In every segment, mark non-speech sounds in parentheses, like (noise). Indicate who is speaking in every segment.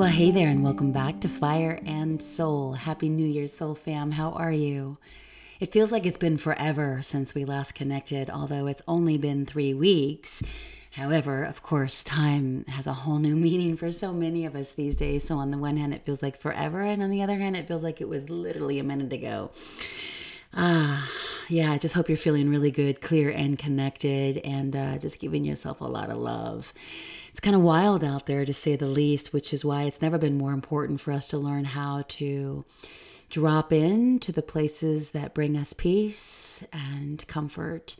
Speaker 1: well, hey there, and welcome back to Fire and Soul. Happy New Year, Soul fam. How are you? It feels like it's been forever since we last connected, although it's only been three weeks. However, of course, time has a whole new (laughs) meaning for so many of us these days. So, on the one hand, it feels like forever, and on the other hand, it feels like it was literally a minute ago. Ah, yeah, I just hope you're feeling really good, clear, and connected, and uh, just giving yourself a lot of love. It's kind of wild out there, to say the least, which is why it's never been more important for us to learn how to drop in to the places that bring us peace and comfort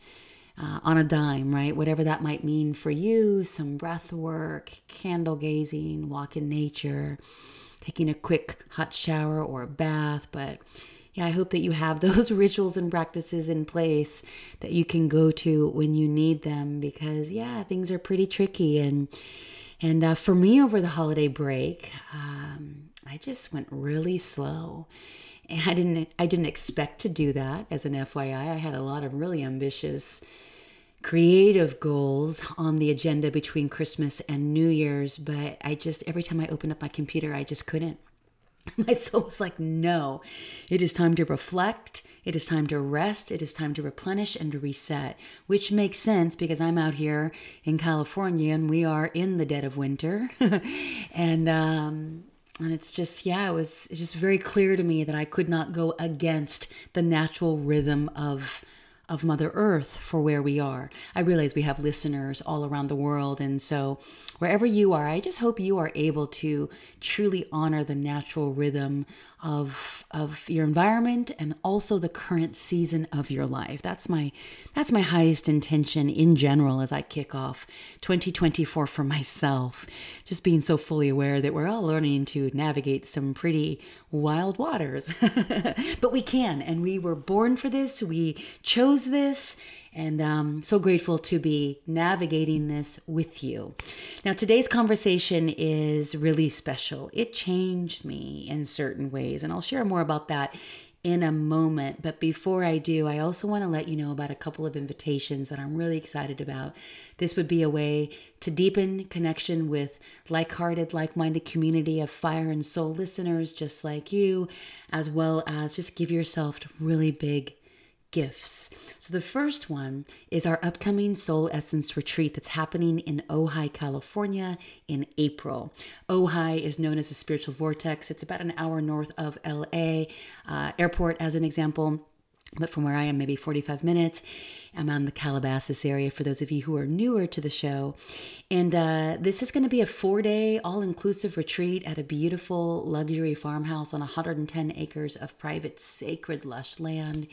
Speaker 1: uh, on a dime, right? Whatever that might mean for you some breath work, candle gazing, walk in nature, taking a quick hot shower or a bath, but yeah, I hope that you have (laughs) those rituals and practices in place that you can go to when you need them because yeah, things are pretty tricky and and uh, for me over the holiday break, um, I just went really slow. I didn't I didn't expect to do that as an FYI. I had a lot of really ambitious creative goals on the agenda between Christmas and New Year's, but I just every time I opened up my computer, I just couldn't. (laughs) My soul was like, no, it is time to reflect. It is time to rest. It is time to replenish and to reset, which makes sense because I'm out here in California and we are in the dead of winter. (laughs) and, um, and it's just, yeah, it was just very clear to me that I could not go against the natural rhythm of of Mother Earth for where we are. I realize we have listeners all around the world. And so, wherever you are, I just hope you are able to truly honor the natural rhythm of of your environment and also the current season of your life. That's my that's my highest intention in general as I kick off 2024 for myself. Just being so fully aware that we're all learning to navigate some pretty wild waters. (laughs) but we can and we were born for this. We chose this and um, so grateful to be navigating this with you. Now, today's conversation is really special. It changed me in certain ways, and I'll share more about that in a moment. But before I do, I also want to let you know about a couple of invitations that I'm really excited about. This would be a way to deepen connection with like hearted, like minded community of fire and soul listeners just like you, as well as just give yourself really big gifts. So, the first one is our upcoming Soul Essence retreat that's happening in Ojai, California in April. Ojai is known as a spiritual vortex, it's about an hour north of LA uh, airport, as an example. But from where I am, maybe 45 minutes. I'm on the Calabasas area for those of you who are newer to the show. And uh, this is going to be a four day, all inclusive retreat at a beautiful luxury farmhouse on 110 acres of private, sacred, lush land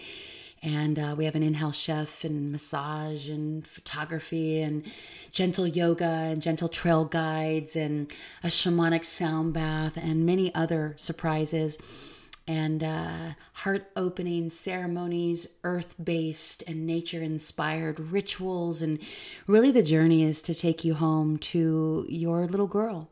Speaker 1: and uh, we have an in-house chef and massage and photography and gentle yoga and gentle trail guides and a shamanic sound bath and many other surprises and uh, heart opening ceremonies, earth based and nature inspired rituals. And really, the journey is to take you home to your little girl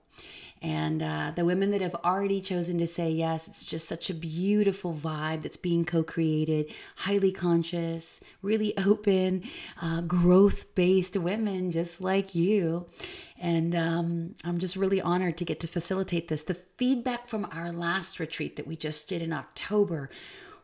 Speaker 1: and uh, the women that have already chosen to say yes, it's just such a beautiful vibe that's being co created, highly conscious, really open, uh, growth based women just like you. And um, I'm just really honored to get to facilitate this. The feedback from our last retreat that we just did in October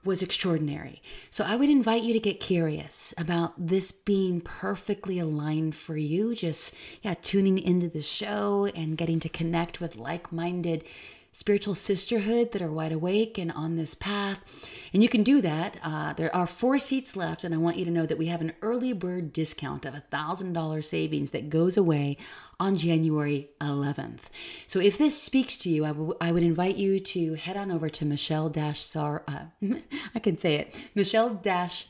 Speaker 1: was extraordinary. So I would invite you to get curious about this being perfectly aligned for you. Just, yeah, tuning into the show and getting to connect with like minded spiritual sisterhood that are wide awake and on this path. And you can do that. Uh, there are four seats left, and I want you to know that we have an early bird discount of $1,000 savings that goes away on January 11th. So if this speaks to you, I, w- I would invite you to head on over to Michelle Sar. Uh, (laughs) I can say it, Michelle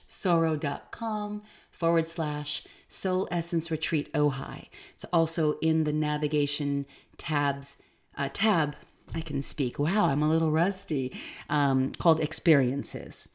Speaker 1: Sorro.com forward slash Soul Essence Retreat Ojai. It's also in the navigation tabs uh, tab I can speak. Wow, I'm a little rusty. Um, called Experiences.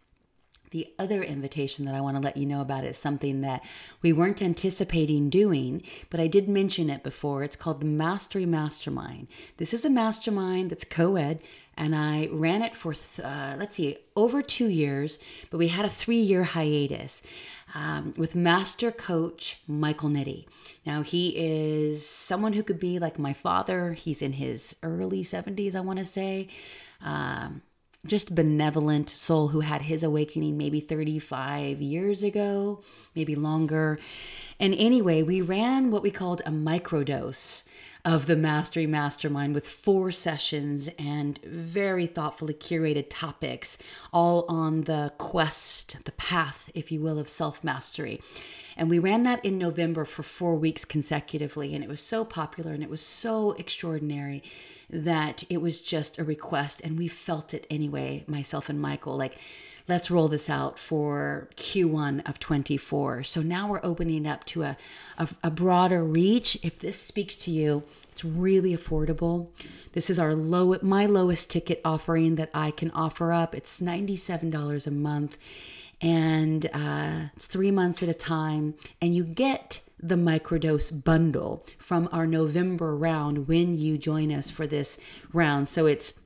Speaker 1: The other invitation that I want to let you know about is something that we weren't anticipating doing, but I did mention it before. It's called the Mastery Mastermind. This is a mastermind that's co ed, and I ran it for, uh, let's see, over two years, but we had a three year hiatus um, with master coach Michael Nitty. Now, he is someone who could be like my father. He's in his early 70s, I want to say. Um, just benevolent soul who had his awakening maybe 35 years ago, maybe longer. And anyway, we ran what we called a microdose of the Mastery Mastermind with four sessions and very thoughtfully curated topics, all on the quest, the path, if you will, of self mastery. And we ran that in November for four weeks consecutively, and it was so popular and it was so extraordinary that it was just a request and we felt it anyway myself and michael like let's roll this out for q1 of 24 so now we're opening up to a, a, a broader reach. If this speaks to you it's really affordable. This is our low my lowest ticket offering that i can offer up. It's $97 a month and uh, it's three months at a time. And you get the microdose bundle from our November round when you join us for this round. So it's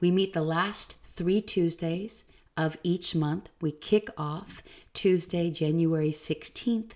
Speaker 1: we meet the last three Tuesdays of each month. We kick off Tuesday, January 16th.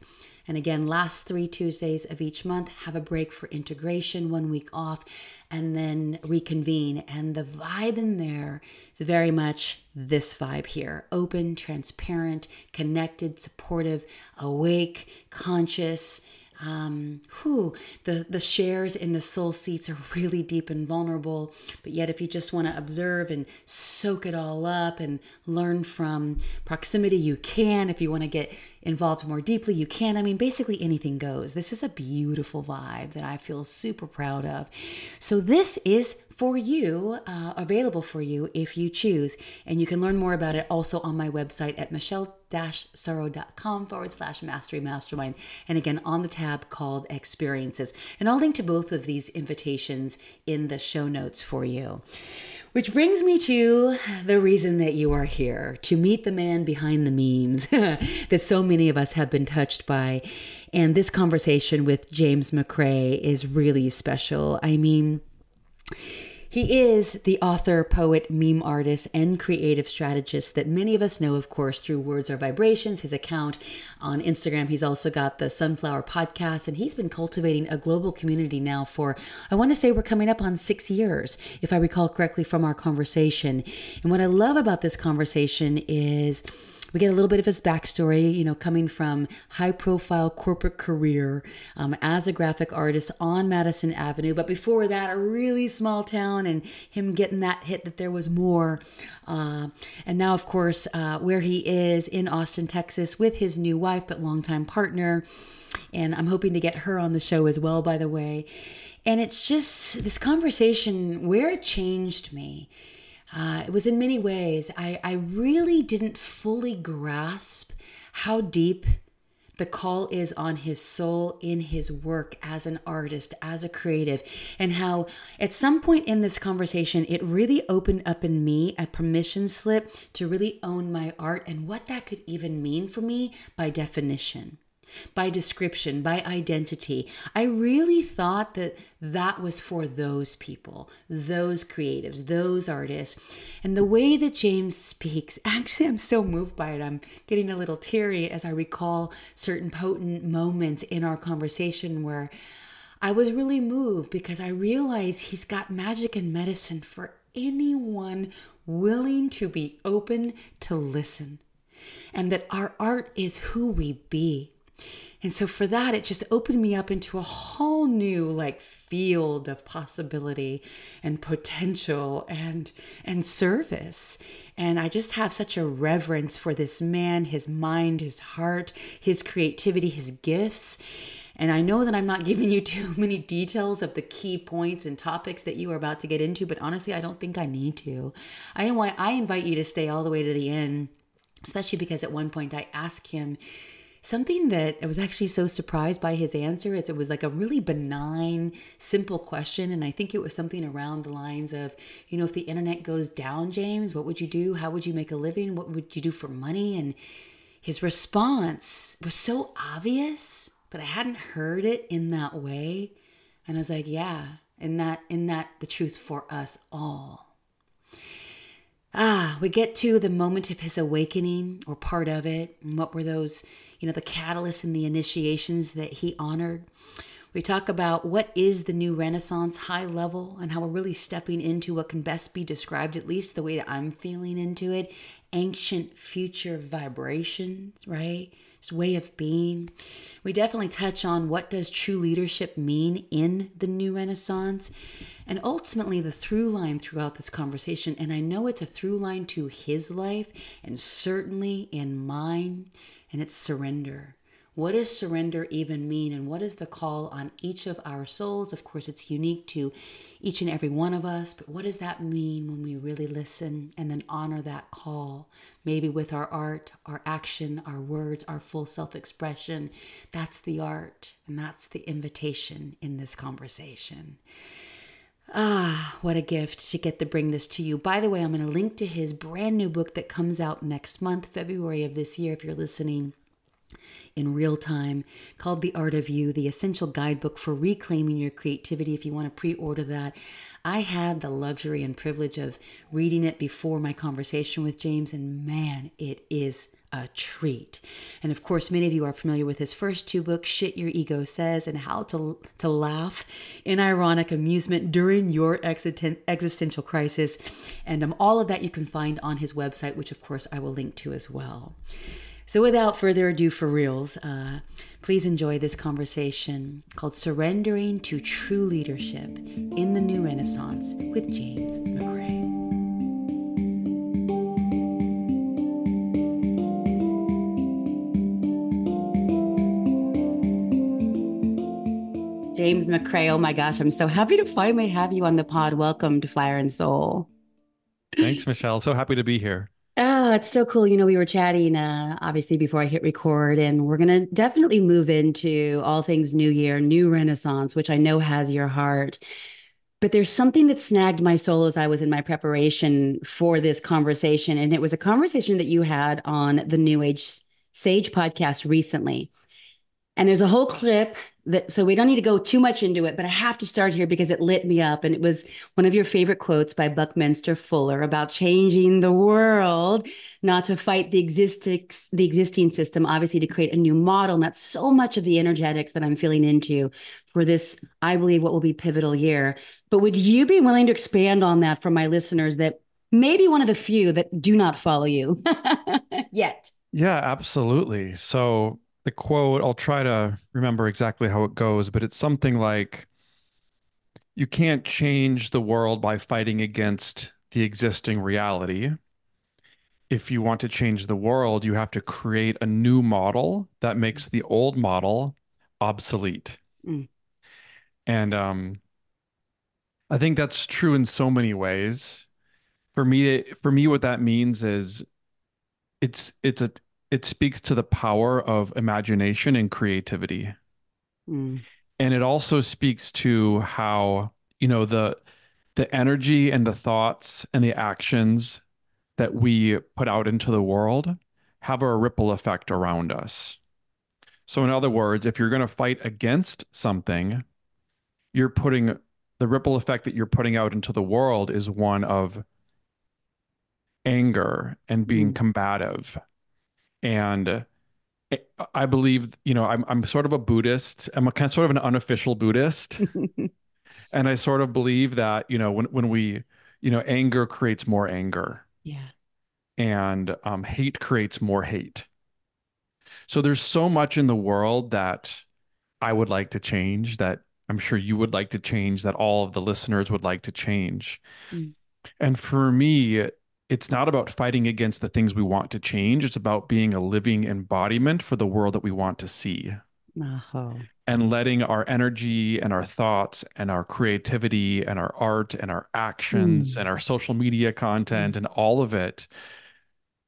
Speaker 1: And again, last three Tuesdays of each month, have a break for integration, one week off, and then reconvene. And the vibe in there is very much this vibe here open, transparent, connected, supportive, awake, conscious um, whew, the, the shares in the soul seats are really deep and vulnerable. But yet, if you just want to observe and soak it all up and learn from proximity, you can. If you want to get involved more deeply, you can. I mean, basically anything goes. This is a beautiful vibe that I feel super proud of. So, this is for you, uh, available for you if you choose. And you can learn more about it also on my website at michelle sorro.com forward slash mastery mastermind. And again, on the tab called experiences. And I'll link to both of these invitations in the show notes for you. Which brings me to the reason that you are here to meet the man behind the memes (laughs) that so many of us have been touched by. And this conversation with James McCrae is really special. I mean, he is the author, poet, meme artist, and creative strategist that many of us know, of course, through Words Are Vibrations, his account on Instagram. He's also got the Sunflower podcast, and he's been cultivating a global community now for, I want to say we're coming up on six years, if I recall correctly from our conversation. And what I love about this conversation is, we get a little bit of his backstory, you know, coming from high profile corporate career um, as a graphic artist on Madison Avenue. But before that, a really small town and him getting that hit that there was more. Uh, and now, of course, uh, where he is in Austin, Texas with his new wife, but longtime partner. And I'm hoping to get her on the show as well, by the way. And it's just this conversation where it changed me uh, it was in many ways, I, I really didn't fully grasp how deep the call is on his soul in his work as an artist, as a creative, and how at some point in this conversation, it really opened up in me a permission slip to really own my art and what that could even mean for me by definition by description, by identity. I really thought that that was for those people, those creatives, those artists. And the way that James speaks, (laughs) actually, I'm so moved by it. I'm getting a little teary as I recall certain potent moments in our conversation where I was really moved because I realized he's got magic and medicine for anyone willing to be open to listen. And that our art is who we be. And so for that, it just opened me up into a whole new like field of possibility and potential and and service. And I just have such a reverence for this man, his mind, his heart, his creativity, his gifts. And I know that I'm not (laughs) giving you too many details of the key points and topics that you are about to get into, but honestly, I don't think I need to. I I invite you to stay all the way to the end, especially because at one point I ask him something that I was actually so surprised by his answer it was like a really benign, simple question. And I think it was something around the lines of, you know, if the internet goes down, James, what would you do? How would you make a living? What would you do for money? And his response was so obvious, but I hadn't heard it in that way. And I was like, yeah, in that, in that, the truth for us all. Ah, we get to the moment of his awakening or part of it. And what were those, you know, the catalysts and the initiations that he honored? We talk about what is the new Renaissance high level and how we're really stepping into what can best be described, at least the way that I'm feeling into it, ancient future vibrations, right? This way of being. We definitely touch on what does true leadership mean in the new Renaissance and ultimately the through line throughout this conversation. And I know it's a through line to his life and certainly in mine, and it's surrender. What does surrender even mean? And what is the call on each of our souls? Of course, it's unique to each and every one of us, but what does that mean when we really listen and then honor that call? Maybe with our art, our action, our words, our full self expression. That's the art, and that's the invitation in this conversation. Ah, what a gift to get to bring this to you. By the way, I'm going to link to his brand new book that comes out next month, February of this year, if you're listening in real time called The Art of You, the essential guidebook for reclaiming your creativity. If you want to pre order that, I had the luxury and privilege of reading it before my conversation with James, and man, it is a treat. And of course, many of you are familiar with his first two books, Shit Your Ego Says and How to, to Laugh in Ironic Amusement During Your Existential Crisis. And um, all of that you can find on his website, which of course I will link to as well. So, without further ado, for reals, uh, please enjoy this conversation called Surrendering to True Leadership in the New Renaissance with James McCrae. James McCrae, oh my gosh, I'm so happy to finally have you on the pod. Welcome to Fire and Soul.
Speaker 2: Thanks, Michelle. So happy to be here.
Speaker 1: Oh, it's so cool. You know, we were chatting uh, obviously before I hit record, and we're going to definitely move into all things New Year, New Renaissance, which I know has your heart. But there's something that snagged my soul as I was in my preparation for this conversation. And it was a conversation that you had on the New Age Sage podcast recently. And there's a whole clip that so we don't need to go too much into it, but I have to start here because it lit me up. And it was one of your favorite quotes by Buckminster Fuller about changing the world, not to fight the existing the existing system, obviously to create a new model. And that's so much of the energetics that I'm feeling into for this, I believe, what will be pivotal year. But would you be willing to expand on that for my listeners that maybe one of the few that do not follow you (laughs) yet?
Speaker 2: Yeah, absolutely. So the quote, I'll try to remember exactly how it goes, but it's something like you can't change the world by fighting against the existing reality. If you want to change the world, you have to create a new model that makes the old model obsolete. Mm. And um, I think that's true in so many ways. For me, for me, what that means is it's it's a it speaks to the power of imagination and creativity. Mm. And it also speaks to how, you know, the the energy and the thoughts and the actions that we put out into the world have a ripple effect around us. So in other words, if you're going to fight against something, you're putting the ripple effect that you're putting out into the world is one of anger and being mm. combative and I believe, you know, I'm I'm sort of a Buddhist. I'm a kind of sort of an unofficial Buddhist, (laughs) and I sort of believe that you know when when we you know anger creates more anger,
Speaker 1: yeah,
Speaker 2: and um, hate creates more hate. So there's so much in the world that I would like to change. That I'm sure you would like to change. That all of the listeners would like to change. Mm. And for me, it's not about fighting against the things we want to change. It's about being a living embodiment for the world that we want to see. Uh-huh. And letting our energy and our thoughts and our creativity and our art and our actions mm. and our social media content mm. and all of it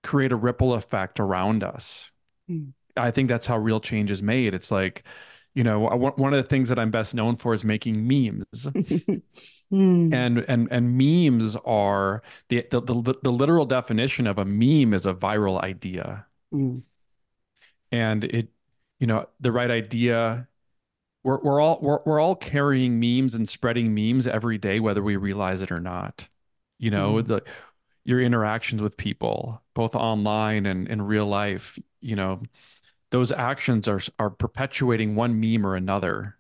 Speaker 2: create a ripple effect around us. Mm. I think that's how real change is made. It's like, you know, one of the things that I'm best known for is making memes. (laughs) mm. And and and memes are the, the the the literal definition of a meme is a viral idea. Mm. And it, you know, the right idea we're we're all we're, we're all carrying memes and spreading memes every day whether we realize it or not. You know, mm. the your interactions with people both online and in real life, you know, those actions are are perpetuating one meme or another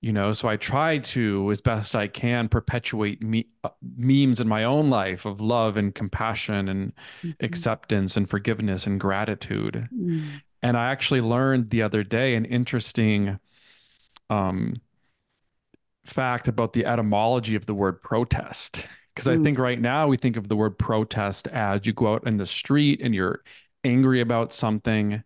Speaker 2: you know so i try to as best i can perpetuate me, uh, memes in my own life of love and compassion and mm-hmm. acceptance and forgiveness and gratitude mm. and i actually learned the other day an interesting um, fact about the etymology of the word protest because mm. i think right now we think of the word protest as you go out in the street and you're angry about something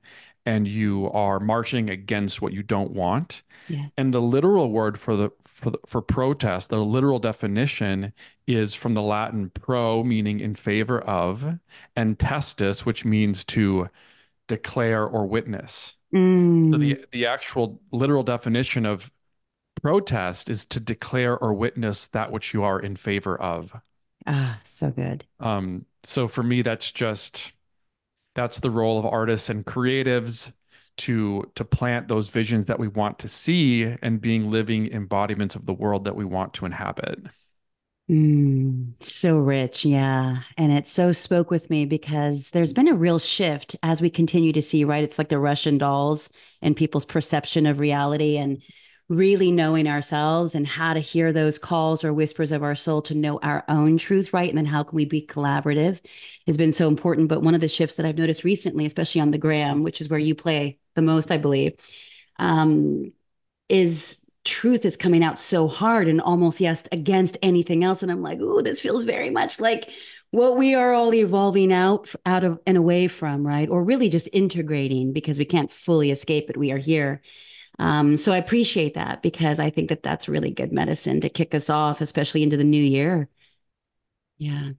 Speaker 2: and you are marching against what you don't want. Yeah. And the literal word for the for the, for protest, the literal definition is from the Latin pro, meaning in favor of, and testis, which means to declare or witness. Mm. So the the actual literal definition of protest is to declare or witness that which you are in favor of.
Speaker 1: Ah, so good.
Speaker 2: Um, so for me, that's just that's the role of artists and creatives to to plant those visions that we want to see and being living embodiments of the world that we want to inhabit.
Speaker 1: Mm, so rich. Yeah. And it so spoke with me because there's been a real shift as we continue to see right? It's like the russian dolls and people's perception of reality and really knowing ourselves and how to hear those calls or whispers of our soul to know our own truth, right? And then how can we be collaborative has been so important. But one of the shifts that I've noticed recently, especially on the gram, which is where you play the most, I believe, um, is truth is coming out so hard and almost yes against anything else. And I'm like, oh, this feels very much like what we are all evolving out out of and away from, right? Or really just integrating because we can't fully escape it. We are here um, so I appreciate that because I think that that's really good medicine to kick us off, especially into the new year. Yeah.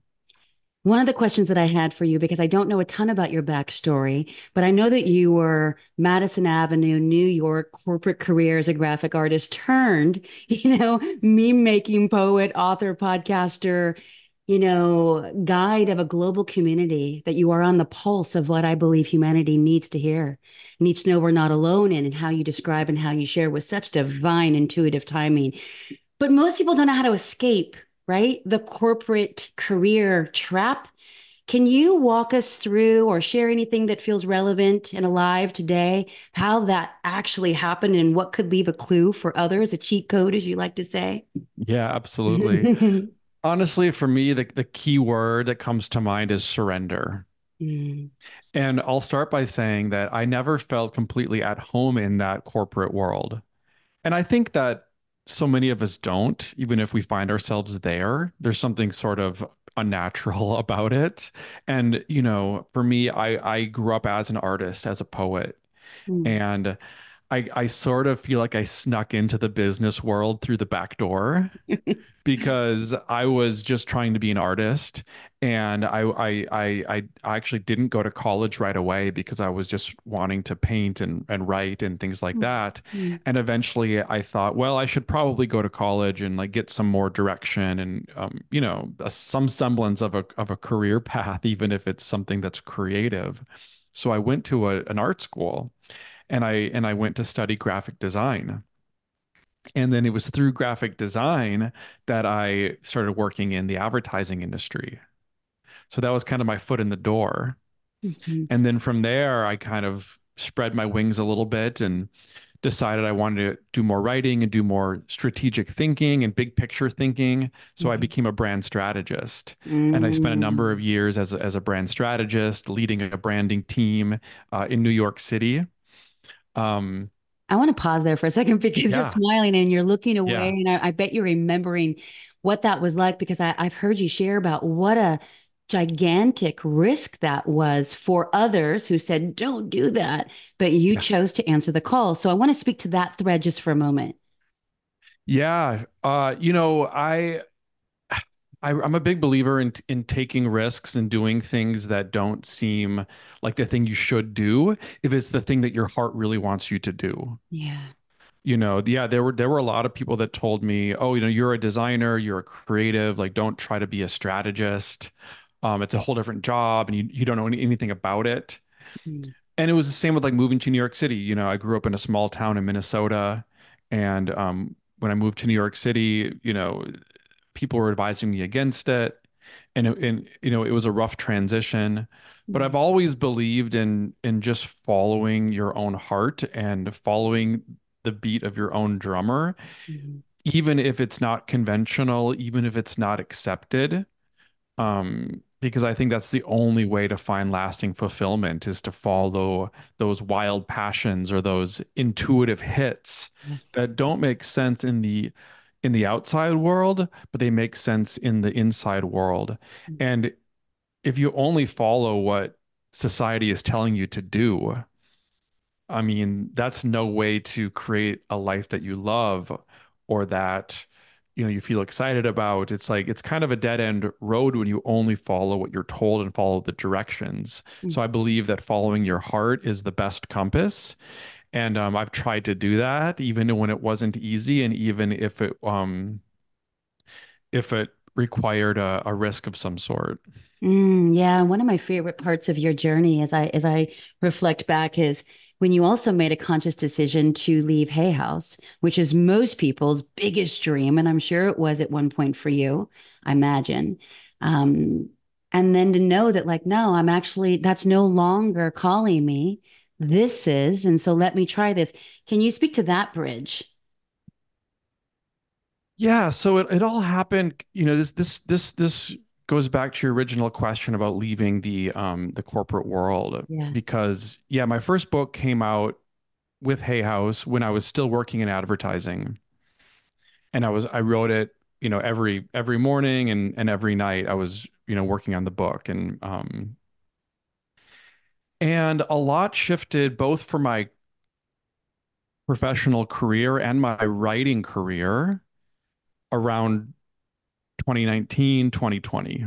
Speaker 1: One of the questions that I had for you, because I don't know a ton about your backstory, but I know that you were Madison Avenue, New York corporate career as a graphic artist turned, (laughs) you know, meme making poet, author, podcaster, you know, guide of a global community, that you are on the pulse of what I believe humanity needs to hear, needs to know we're not alone in, and how you describe and how you share with such divine, intuitive timing. But most people don't know how to escape, right? The corporate career trap. Can you walk us through or share anything that feels relevant and alive today, how that actually happened and what could leave a clue for others, a cheat code, as you like to say?
Speaker 2: Yeah, absolutely. (laughs) Honestly, for me, the, the key word that comes to mind is surrender. Mm. And I'll start by saying that I never felt completely at home in that corporate world. And I think that so many of us don't, even if we find ourselves there. There's something sort of unnatural (laughs) about it. And, you know, for me, I, I grew up as an artist, as a poet. Mm. And I, I sort of feel like I snuck into the business world through the back door (laughs) because I was just trying to be an artist. And I, I, I, I actually didn't go to college right away because I was just wanting to paint and, and write and things like that. Mm-hmm. And eventually I thought, well, I should probably go to college and like get some more direction and, um, you know, a, some semblance of a, of a career path, even if it's something that's creative. So I went to a, an art school and I and I went to study graphic design. And then it was through graphic design that I started working in the advertising industry. So that was kind of my foot in the door. Mm-hmm. And then from there, I kind of spread my wings a little bit and decided I wanted to do more writing and do more strategic thinking and big picture thinking. So mm-hmm. I became a brand strategist. Mm-hmm. And I spent a number of years as a, as a brand strategist, leading a branding team uh, in New York City.
Speaker 1: Um, I want to pause there for a second because yeah. you're smiling and you're looking away, yeah. and I, I, bet you're remembering what that was like because I, I've heard you share about what a gigantic risk that was for others who said, don't do that. But you yeah. chose to answer the call. So I want to speak to that thread just for a moment.
Speaker 2: Yeah. Uh, you know, I I, I'm a big believer in in taking risks and doing things that don't seem like the thing you should do if it's the thing that your heart really wants you to do.
Speaker 1: Yeah.
Speaker 2: You know, yeah, there were there were a lot of people that told me, "Oh, you know, you're a designer, you're a creative, like don't try to be a strategist. Um, it's a whole different job and you you don't know any, anything about it."
Speaker 1: Mm,
Speaker 2: And it was the same with like moving to New York City. You know, I grew up in a small town in Minnesota and um when I moved to New York City, you know, people were advising me against it. And and you know it was a rough transition. But I've
Speaker 1: mm,
Speaker 2: always believed in in just following your own heart and following the beat of your own drummer.
Speaker 1: Mm,
Speaker 2: even if it's not conventional even if it's not accepted um because I think that's the only way to find lasting fulfillment is to follow those wild passions or those intuitive hits
Speaker 1: Yes.
Speaker 2: that don't make sense in the in the outside world, but they make sense in the inside world.
Speaker 1: Mm,
Speaker 2: And if you only follow what society is telling you to do, I mean, that's no way to create a life that you love or that, you know, you feel excited about. It's like it's kind of a dead end road when you only follow what you're told and follow the directions.
Speaker 1: mm,
Speaker 2: So I believe that following your heart is the best compass. And um, I've tried to do that even when it wasn't easy, and even if it um if it required a, a risk of some sort.
Speaker 1: Mm, yeah, one of my favorite parts of your journey as I as I reflect back is when you also made a conscious decision to leave Hay House, which is most people's biggest dream, and I'm sure it was at one point for you, I imagine. Um, and then to know that, like, no, I'm actually that's no longer calling me. This is, and so let me try this. Can you speak to that bridge?
Speaker 2: Yeah, so it, it all happened, you know, this this this this goes back to your original question about leaving the um the corporate world
Speaker 1: Yeah.
Speaker 2: because yeah, my first book came out with Hay House when I was still working in advertising and I was I wrote it, you know, every every morning and and every night I was, you know, working on the book and um and a lot shifted both for my professional career and my writing career around 2019, 2020.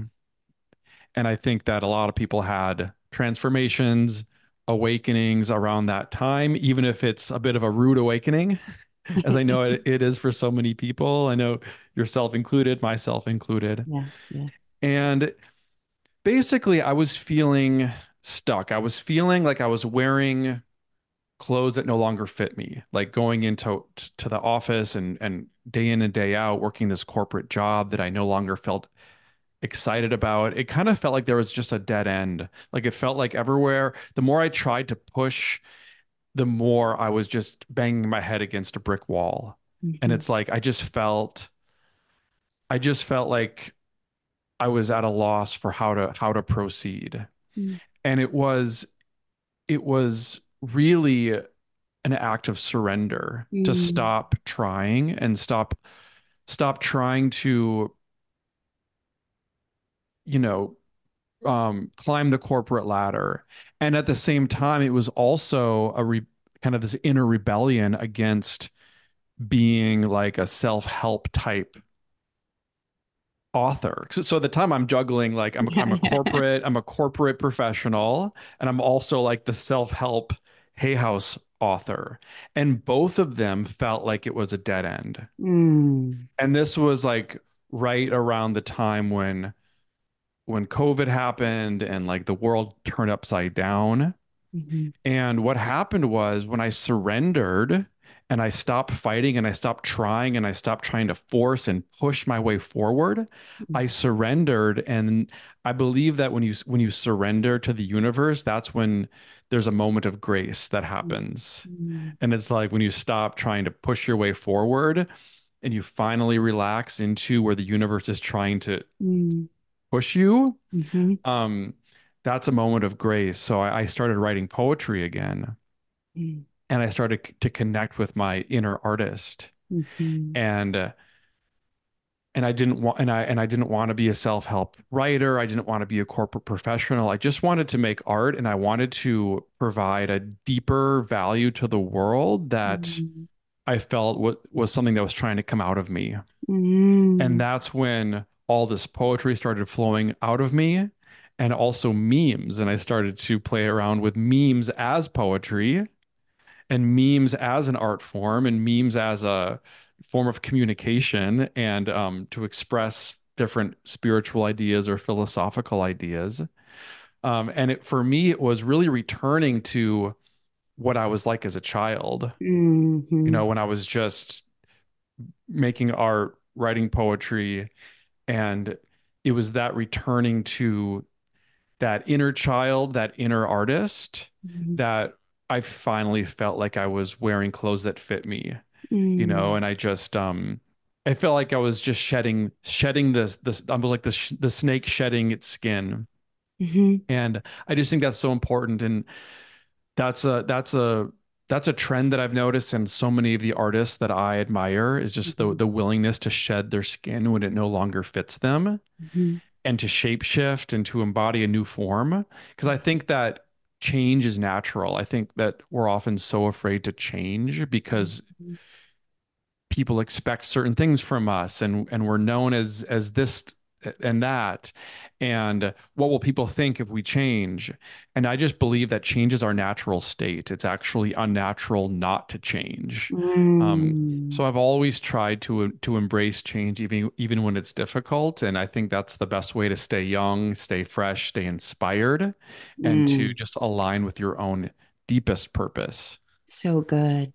Speaker 2: And I think that a lot of people had transformations, awakenings around that time, even if it's a bit of a rude awakening, (laughs) as I know it, it is for so many people. I know yourself included, myself included.
Speaker 1: Yeah. Yeah.
Speaker 2: And basically, I was feeling stuck. I was feeling like I was wearing clothes that no longer fit me, like going into to the office and and day in and day out working this corporate job that I no longer felt excited about. It kind of felt like there was just a dead end. Like it felt like everywhere, the more I tried to push, the more I was just banging my head against a brick wall. And
Speaker 1: Mhm.
Speaker 2: it's like I just felt I just felt like I was at a loss for how to how to proceed.
Speaker 1: Mm,
Speaker 2: And it was it was really an act of surrender to
Speaker 1: mm,
Speaker 2: stop trying and stop stop trying to, you know, um, climb the corporate ladder. And at the same time, it was also a re kind of this inner rebellion against being like a self-help type author. So, at the time I'm juggling like I'm I'm a (laughs) corporate, I'm a corporate professional, and I'm also like the self-help Hay House author. And both of them felt like it was a dead end.
Speaker 1: Mm,
Speaker 2: And this was like right around the time when when COVID happened and like the world turned upside down.
Speaker 1: mhm,
Speaker 2: And what happened was when I surrendered and I stopped fighting and I stopped trying and I stopped trying to force and push my way forward,
Speaker 1: mm,
Speaker 2: I surrendered. And I believe that when you when you surrender to the universe, that's when there's a moment of grace that happens.
Speaker 1: mm,
Speaker 2: And it's like when you stop trying to push your way forward and you finally relax into where the universe is trying to
Speaker 1: mm,
Speaker 2: push you,
Speaker 1: mhm,
Speaker 2: um, that's a moment of grace. So I, I started writing poetry again,
Speaker 1: mm,
Speaker 2: and I started c- to connect with my inner artist,
Speaker 1: mhm,
Speaker 2: and uh, and I didn't want and I and I didn't want to be a self-help writer. I didn't want to be a corporate professional. I just wanted to make art, and I wanted to provide a deeper value to the world that
Speaker 1: mm,
Speaker 2: I felt was was something that was trying to come out of me. And
Speaker 1: mm,
Speaker 2: that's when all this poetry started flowing out of me and also memes. And I started to play around with memes as poetry and memes as an art form and memes as a form of communication and um, to express different spiritual ideas or philosophical ideas. Um, and it, for me, it was really returning to what I was like as a child.
Speaker 1: Mm-hmm.
Speaker 2: You know, when I was just making art, writing poetry, and it was that returning to that inner child, that inner artist
Speaker 1: Mm-hmm.
Speaker 2: that I finally felt like I was wearing clothes that fit me, you know,
Speaker 1: Mm-hmm.
Speaker 2: and I just um I felt like I was just shedding shedding this this I was like the the snake shedding its skin.
Speaker 1: Mm-hmm.
Speaker 2: And I just think that's so important and that's a that's a that's a trend that I've noticed in so many of the artists that I admire is just the
Speaker 1: Mhm.
Speaker 2: the willingness to shed their skin when it no longer fits them
Speaker 1: Mm-hmm.
Speaker 2: and to shapeshift and to embody a new form. Because I think that change is natural. I think that we're often so afraid to change because mm-hmm. people expect certain things from us and and we're known as as this and that and what will people think if we change and i just believe that change is our natural state it's actually unnatural not to change um
Speaker 1: Mm.
Speaker 2: so i've always tried to to embrace change even even when it's difficult and i think that's the best way to stay young stay fresh stay inspired and to
Speaker 1: Mm.
Speaker 2: just align with your own deepest purpose
Speaker 1: So good.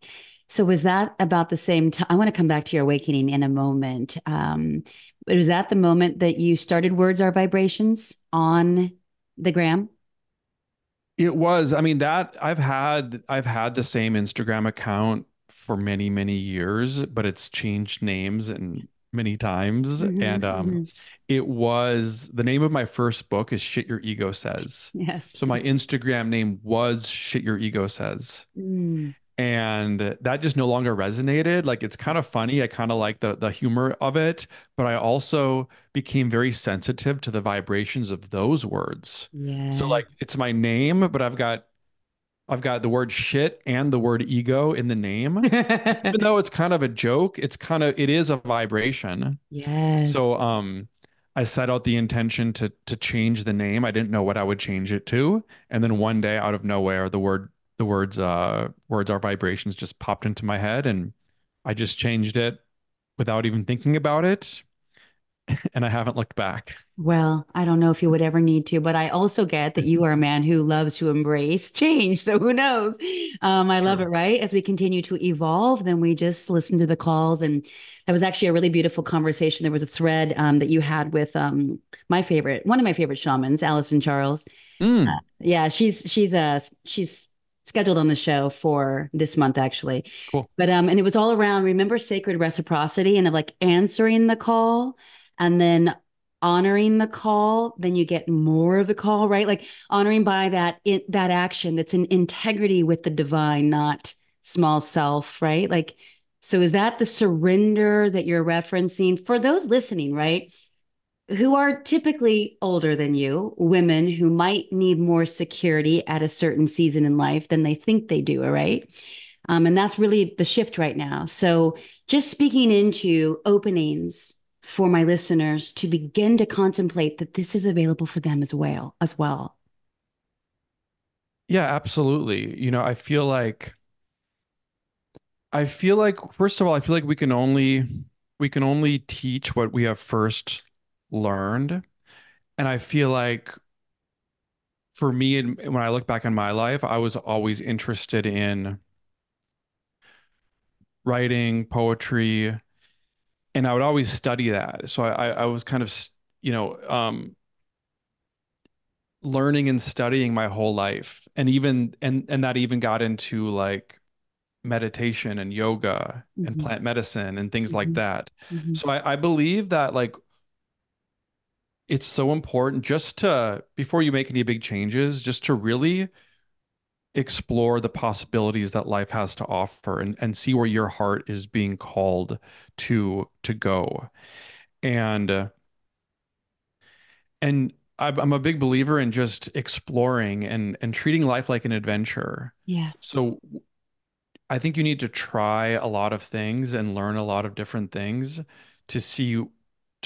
Speaker 1: So was that about the same time? I want to come back to your awakening in a moment. Um, but was that the moment that you started Words Are Vibrations on the gram?
Speaker 2: It was. I mean, that I've had I've had the same Instagram account for many, many years, but it's changed names and many times.
Speaker 1: Mhm,
Speaker 2: And um
Speaker 1: mhm.
Speaker 2: it was the name of my first book is Shit Your Ego Says.
Speaker 1: Yes.
Speaker 2: So my Instagram name was Shit Your Ego Says.
Speaker 1: Mm.
Speaker 2: And that just no longer resonated. Like it's kind of funny. I kind of like the the humor of it, but I also became very sensitive to the vibrations of those words. So like it's my name, but I've got I've got the word shit and the word ego in the name. Even though it's kind of a joke, it's kind of it is a vibration.
Speaker 1: Yes.
Speaker 2: So um I set out the intention to to change the name. I didn't know what I would change it to. And then one day out of nowhere, the word the words uh words are vibrations just popped into my head and I just changed it without even thinking about it. (laughs) And I haven't looked back.
Speaker 1: Well, I don't know if you would ever need to, but I also get that you are a man who loves to embrace change. So who knows? Um, I love it, right? As we continue to evolve, then we just listen to the calls. And that was actually a really beautiful conversation. There was a thread um, that you had with um, my favorite, one of my favorite shamans, Allison Charles. Uh,
Speaker 2: Mm,
Speaker 1: yeah, she's she's a she's scheduled on the show for this month actually.
Speaker 2: cool.
Speaker 1: But um and it was all around remember sacred reciprocity and of like answering the call and then honoring the call, then you get more of the call, right? Like honoring by that in that action that's in integrity with the divine, not small self, right? Like so is that the surrender that you're referencing for those listening, right? Who are typically older than you, women who might need more security at a certain season in life than they think they do, all right? Um, and that's really the shift right now. So, just speaking into openings for my listeners to begin to contemplate that this is available for them as well, as well.
Speaker 2: Yeah, absolutely. You know, I feel like I feel like first of all, I feel like we can only we can only teach what we have first learned. And I feel like for me and when I look back on my life, I was always interested in writing, poetry, and I would always study that. So I I was kind of, you know, um learning and studying my whole life. And even and and that even got into like meditation and yoga and
Speaker 1: Mhm,
Speaker 2: plant medicine and things like
Speaker 1: mhm,
Speaker 2: that.
Speaker 1: mhm.
Speaker 2: So I, I believe that like it's so important just to before you make any big changes, just to really explore the possibilities that life has to offer and, and see where your heart is being called to to go. And uh, and I'm I'm a big believer in just exploring and and treating life like an adventure.
Speaker 1: Yeah.
Speaker 2: So I think you need to try a lot of things and learn a lot of different things to see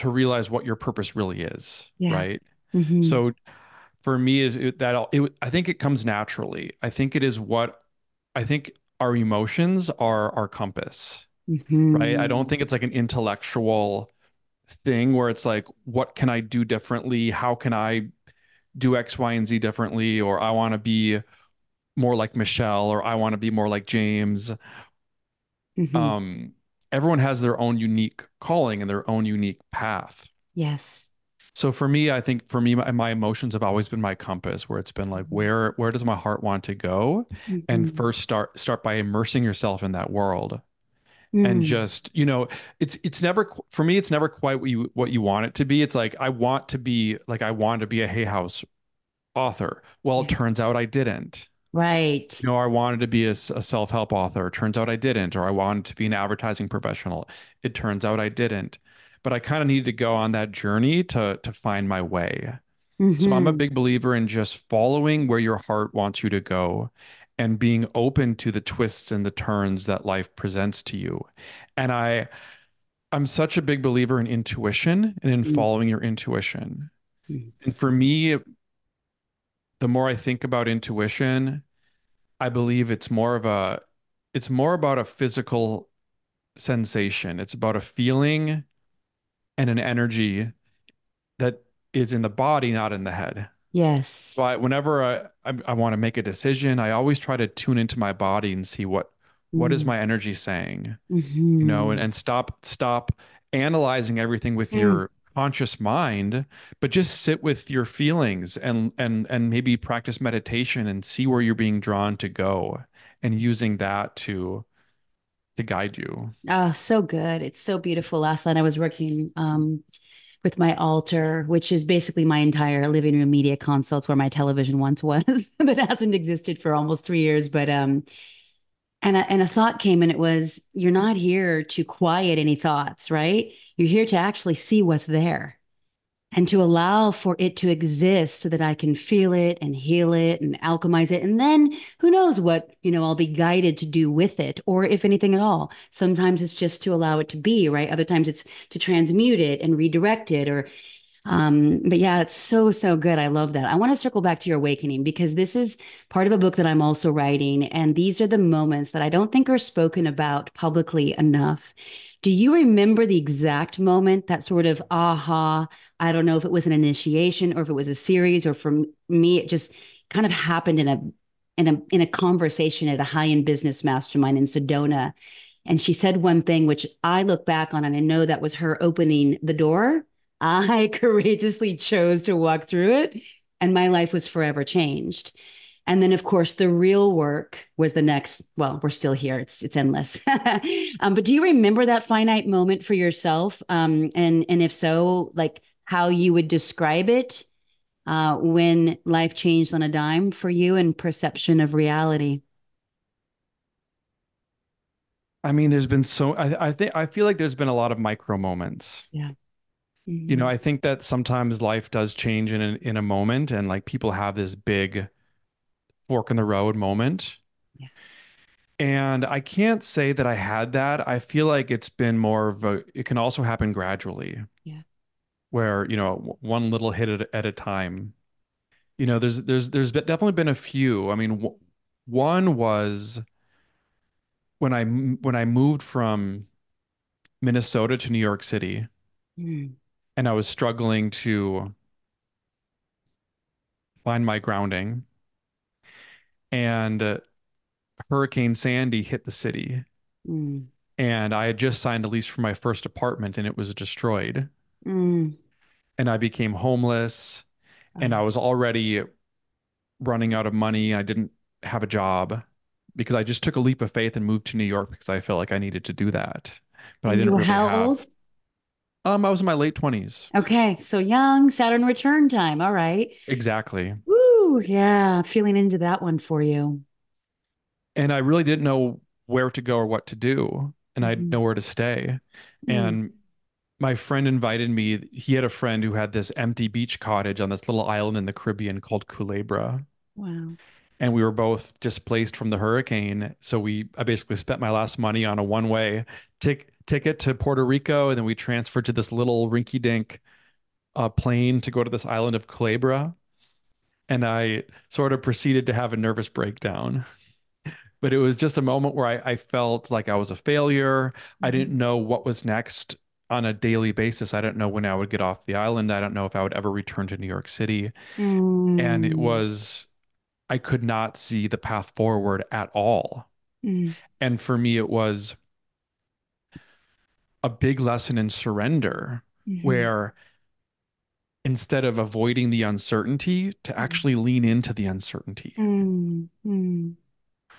Speaker 2: to realize what your purpose really is,
Speaker 1: Yeah.
Speaker 2: right?
Speaker 1: hmm
Speaker 2: So for me, it, it- that it, I think it comes naturally. I think it is what I think our emotions are our compass, right? I don't think it's like an intellectual thing where it's like, what can I do differently? How can I do X, Y, and Z differently? Or I want to be more like Michelle, or I want to be more like James.
Speaker 1: hmm
Speaker 2: Um, everyone has their own unique calling and their own unique path.
Speaker 1: Yes.
Speaker 2: So for me, I think for me, my, my emotions have always been my compass, where it's been like, where where does my heart want to go? And
Speaker 1: hmm
Speaker 2: first start start by immersing yourself in that world and
Speaker 1: Mm.
Speaker 2: just, you know, it's it's never for me, it's never quite what you what you want it to be. It's like I want to be like I want to be a Hay House author. Well, it turns out I didn't.
Speaker 1: Right.
Speaker 2: You know, I wanted to be a self-help author. It turns out I didn't. Or I wanted to be an advertising professional. It turns out I didn't. But I kind of needed to go on that journey to to find my way. So I'm a
Speaker 1: hmm
Speaker 2: big believer in just following where your heart wants you to go and being open to the twists and the turns that life presents to you. And I I'm such a big believer in intuition and in following your intuition.
Speaker 1: hmm
Speaker 2: And for me, the more I think about intuition, I believe it's more of a it's more about a physical sensation. It's about a feeling and an energy that is in the body, not in the head.
Speaker 1: Yes.
Speaker 2: But whenever I, I, I want to make a decision, I always try to tune into my body and see what what is
Speaker 1: Mm.
Speaker 2: my energy saying, you know, and,
Speaker 1: hmm
Speaker 2: and stop stop analyzing everything with
Speaker 1: Mm.
Speaker 2: your conscious mind, but just sit with your feelings and and and maybe practice meditation and see where you're being drawn to go and using that to to guide you.
Speaker 1: Oh, so good. It's so beautiful. Last night I was working um, with my altar, which is basically my entire living room media console. It's where my television once was, (laughs) that hasn't existed for almost three years. But um, and a, and a thought came, and it was, you're not here to quiet any thoughts, right? You're here to actually see what's there. and to allow for it to exist so that I can feel it and heal it and alchemize it. And then who knows what, you know, I'll be guided to do with it or if anything at all. Sometimes it's just to allow it to be, right? Other times it's to transmute it and redirect it or um but yeah it's so so good i love that i want to circle back to your awakening because this is part of a book that i'm also writing and these are the moments that i don't think are spoken about publicly enough do you remember the exact moment that sort of aha I don't know if it was an initiation or if it was a series, or for me, it just kind of happened in a in a in a conversation at a high end business mastermind in Sedona. And she said one thing which I look back on and I know that was her opening the door. I (laughs) courageously chose to walk through it, and my life was forever changed. And then, of course, the real work was the next. Well, we're still here; it's it's endless. (laughs) um, but do you remember that finite moment for yourself? Um, and and if so, like how you would describe it uh, when life changed on a dime for you and perception of reality.
Speaker 2: I mean, there's been so I, I think I feel like there's been a lot of micro moments.
Speaker 1: Yeah.
Speaker 2: You know,
Speaker 1: Mhm.
Speaker 2: I think that sometimes life does change in a, in a moment, and like people have this big fork in the road moment.
Speaker 1: Yeah.
Speaker 2: And I can't say that I had that. I feel like it's been more of a, it can also happen gradually,
Speaker 1: Yeah.
Speaker 2: where, you know, one little hit at, at a time. You know, there's there's there's been, definitely been a few. I mean, w one was when I, when I moved from Minnesota to New York City,
Speaker 1: Mm.
Speaker 2: and I was struggling to find my grounding, and uh, Hurricane Sandy hit the city,
Speaker 1: Mm.
Speaker 2: and I had just signed a lease for my first apartment, and it was destroyed,
Speaker 1: Mm.
Speaker 2: and I became homeless, and I
Speaker 1: Oh.
Speaker 2: was already running out of money. I didn't have a job because I just took a leap of faith and moved to New York because I felt like I needed to do that, but I
Speaker 1: you
Speaker 2: didn't really
Speaker 1: how
Speaker 2: have.
Speaker 1: old?
Speaker 2: Um, I was in my late 20s.
Speaker 1: Okay, so young, Saturn return time. All right.
Speaker 2: Exactly.
Speaker 1: Yeah, feeling into that one for you.
Speaker 2: And I really didn't know where to go or what to do, and I didn't
Speaker 1: Mhm.
Speaker 2: know where to stay.
Speaker 1: Mm.
Speaker 2: And my friend invited me. He had a friend who had this empty beach cottage on this little island in the Caribbean called Culebra.
Speaker 1: Wow.
Speaker 2: and we were both displaced from the hurricane. So we I basically spent my last money on a one-way tic- ticket to Puerto Rico, and then we transferred to this little rinky-dink uh, plane to go to this island of Culebra. And I sort of proceeded to have a nervous breakdown. But it was just a moment where I, I felt like I was a failure. I
Speaker 1: Mm-hmm.
Speaker 2: didn't know what was next on a daily basis. I didn't know when I would get off the island. I don't know if I would ever return to New York City. And it
Speaker 1: Mm,
Speaker 2: was, I could not see the path forward at all.
Speaker 1: mm,
Speaker 2: And for me, it was a big lesson in surrender,
Speaker 1: mhm,
Speaker 2: where instead of avoiding the uncertainty, to actually lean into the uncertainty,
Speaker 1: mm, mm.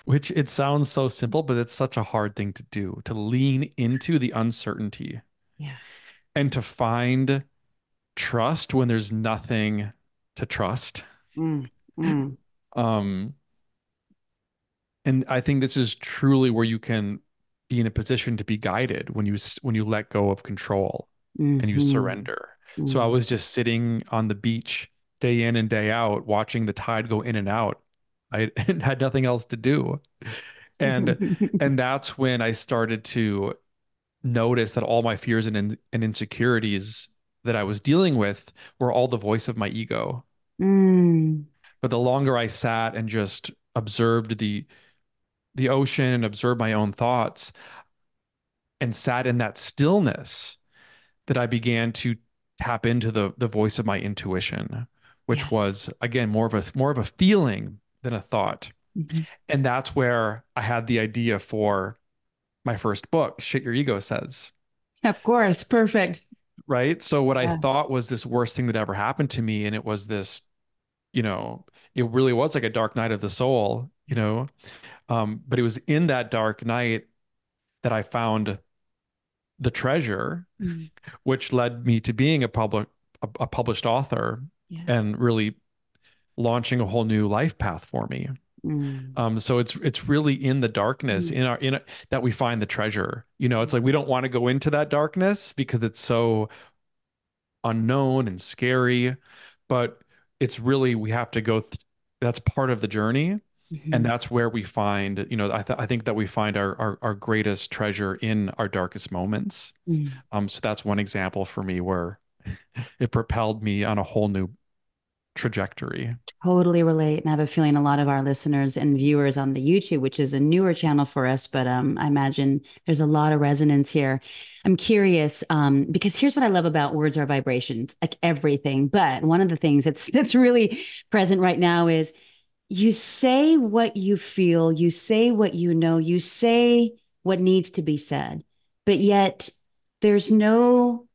Speaker 2: which it sounds so simple, but it's such a hard thing to do, to lean into the uncertainty
Speaker 1: Yeah.
Speaker 2: and to find trust when there's nothing to trust.
Speaker 1: Mm, mm,
Speaker 2: Um, and I think this is truly where you can be in a position to be guided when you when you let go of control and you
Speaker 1: mhm,
Speaker 2: So I
Speaker 1: mm.
Speaker 2: was just sitting on the beach day in and day out, watching the tide go in and out. I (laughs) had nothing else to do. And (laughs) and that's when I started to notice that all my fears and in, and insecurities that I was dealing with were all the voice of my ego.
Speaker 1: Mm,
Speaker 2: But the longer I sat and just observed the the ocean and observed my own thoughts and sat in that stillness, that I began to tap into the the voice of my intuition,
Speaker 1: yeah.
Speaker 2: which was again more of a more of a feeling than a thought.
Speaker 1: Mhm.
Speaker 2: And that's where I had the idea for my first book, Shit Your Ego Says.
Speaker 1: Of course. Perfect.
Speaker 2: Right. So what I thought was this worst thing that ever happened to me, and it was this, you know, it really was like a dark night of the soul, you know. Um, but it was in that dark night that I found the treasure,
Speaker 1: Mm,
Speaker 2: which led me to being a public a, a published author
Speaker 1: yeah.
Speaker 2: and really launching a whole new life path for me.
Speaker 1: Mm,
Speaker 2: Um, so it's it's really in the darkness
Speaker 1: mm,
Speaker 2: in our in a, that we find the treasure. You know, it's like we don't want to go into that darkness because it's so unknown and scary, but it's really we have to go th that's part of the journey and
Speaker 1: mhm,
Speaker 2: that's where we find, you know, I th I think that we find our, our our greatest treasure in our darkest moments.
Speaker 1: mm.
Speaker 2: Um, so that's one example for me where (laughs) it propelled me on a whole new trajectory.
Speaker 1: Totally relate. And I have a feeling a lot of our listeners and viewers on the YouTube, which is a newer channel for us, but um, I imagine there's a lot of resonance here. I'm curious um, because here's what I love about words are vibrations, like everything. But one of the things that's (laughs) that's really present right now is you say what you feel, you say what you know, you say what needs to be said, but yet there's no